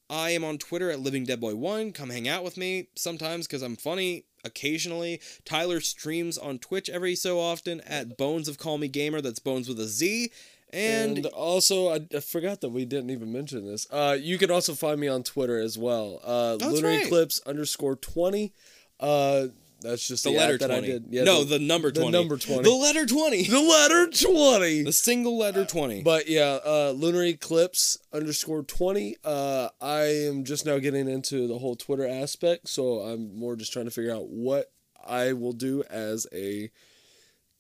I am on Twitter at Living Dead Boy One. Come hang out with me sometimes because I'm funny. Occasionally, Tyler streams on Twitch every so often at Bones of Call Me Gamer. That's Bones with a Z. And, And, also, I, I forgot that we didn't even mention this. Uh, you can also find me on Twitter as well. Uh, that's Lunar right. Eclipse underscore twenty. Uh, that's just the the, letter 20. I did. Yeah, no, the, number twenty. the 20. number 20. The letter 20. the letter twenty. The single letter 20. But yeah, uh, Lunar Eclipse underscore twenty. Uh, I am just now getting into the whole Twitter aspect, so I'm more just trying to figure out what I will do as a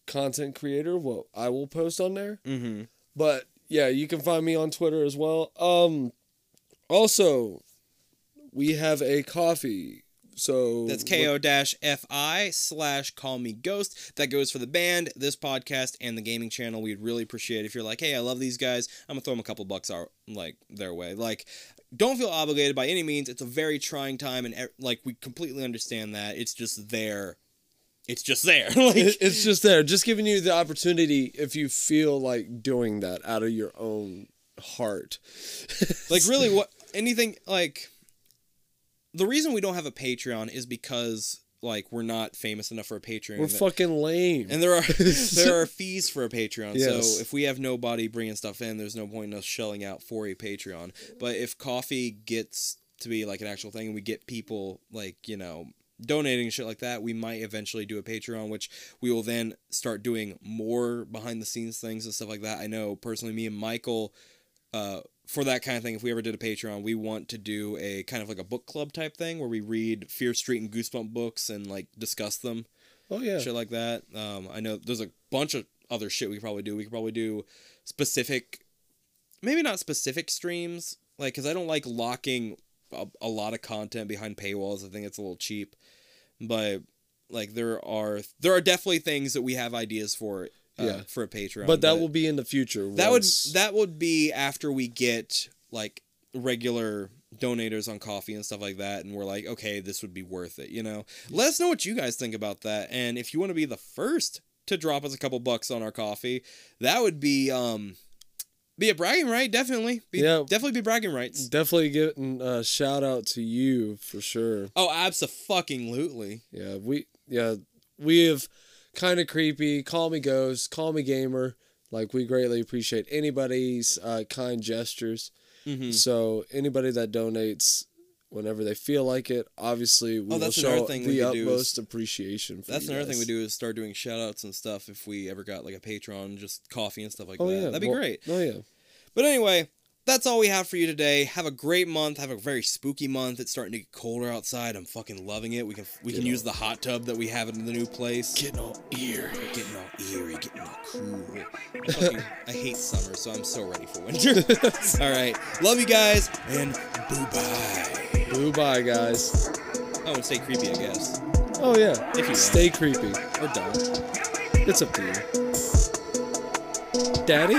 content creator, what I will post on there. Mm-hmm. But yeah, you can find me on Twitter as well. Um, also, we have a Ko-fi. So That's ko dash fi slash call me ghost. That goes for the band, this podcast, and the gaming channel. We'd really appreciate it if you're like, hey, I love these guys. I'm gonna throw them a couple bucks our like their way. Like, don't feel obligated by any means. It's a very trying time, and like we completely understand that. It's just there. It's just there. like, it's just there, just giving you the opportunity if you feel like doing that out of your own heart. like really what anything like the reason we don't have a patreon is because like we're not famous enough for a patreon We're fucking lame. and there are there are fees for a patreon Yes. so if we have nobody bringing stuff in there's no point in us shelling out for a patreon but if Ko-fi gets to be like an actual thing and we get people like you know donating shit like that we might eventually do a patreon which we will then start doing more behind the scenes things and stuff like that i know personally me and michael uh, for that kind of thing, if we ever did a Patreon, we want to do a kind of like a book club type thing where we read Fear Street and Goosebump books and like discuss them, oh yeah. shit like that. Um, I know there's a bunch of other shit we could probably do. We could probably do specific, maybe not specific streams, like because I don't like locking a, a lot of content behind paywalls. I think it's a little cheap, but like there are there are definitely things that we have ideas for. Uh, Yeah. for a Patreon, But that will be in the future. that would that would be after we get like regular donators on Ko-fi and stuff like that and we're like okay this would be worth it you know let us know what you guys think about that and if you want to be the first to drop us a couple bucks on our Ko-fi that would be um be a bragging right definitely be, Yeah. definitely be bragging rights definitely getting a shout out to you for sure. oh absolutely Yeah, we yeah we have kind of creepy. Call me ghost. Call me gamer. Like we greatly appreciate anybody's uh, kind gestures. hmm So anybody that donates whenever they feel like it, obviously we Oh, will show thing the do is- utmost appreciation. For that's another thing we do is start doing shout outs and stuff if we ever got like a patreon just Ko-fi and stuff like Oh that yeah, that'd be Well, great Oh yeah. But anyway, that's all we have for you today. Have a great month. Have a very spooky month. It's starting to get colder outside. I'm fucking loving it. We can we can use the hot tub that we have in the new place. Getting all eerie. Getting all eerie, getting all cool. I, fucking, I hate summer, so I'm so ready for winter. all right, love you guys, and boo bye. Boo bye guys. Oh, and stay creepy, I guess, Oh yeah. If you Stay creepy. or don't. It's up to you. Daddy?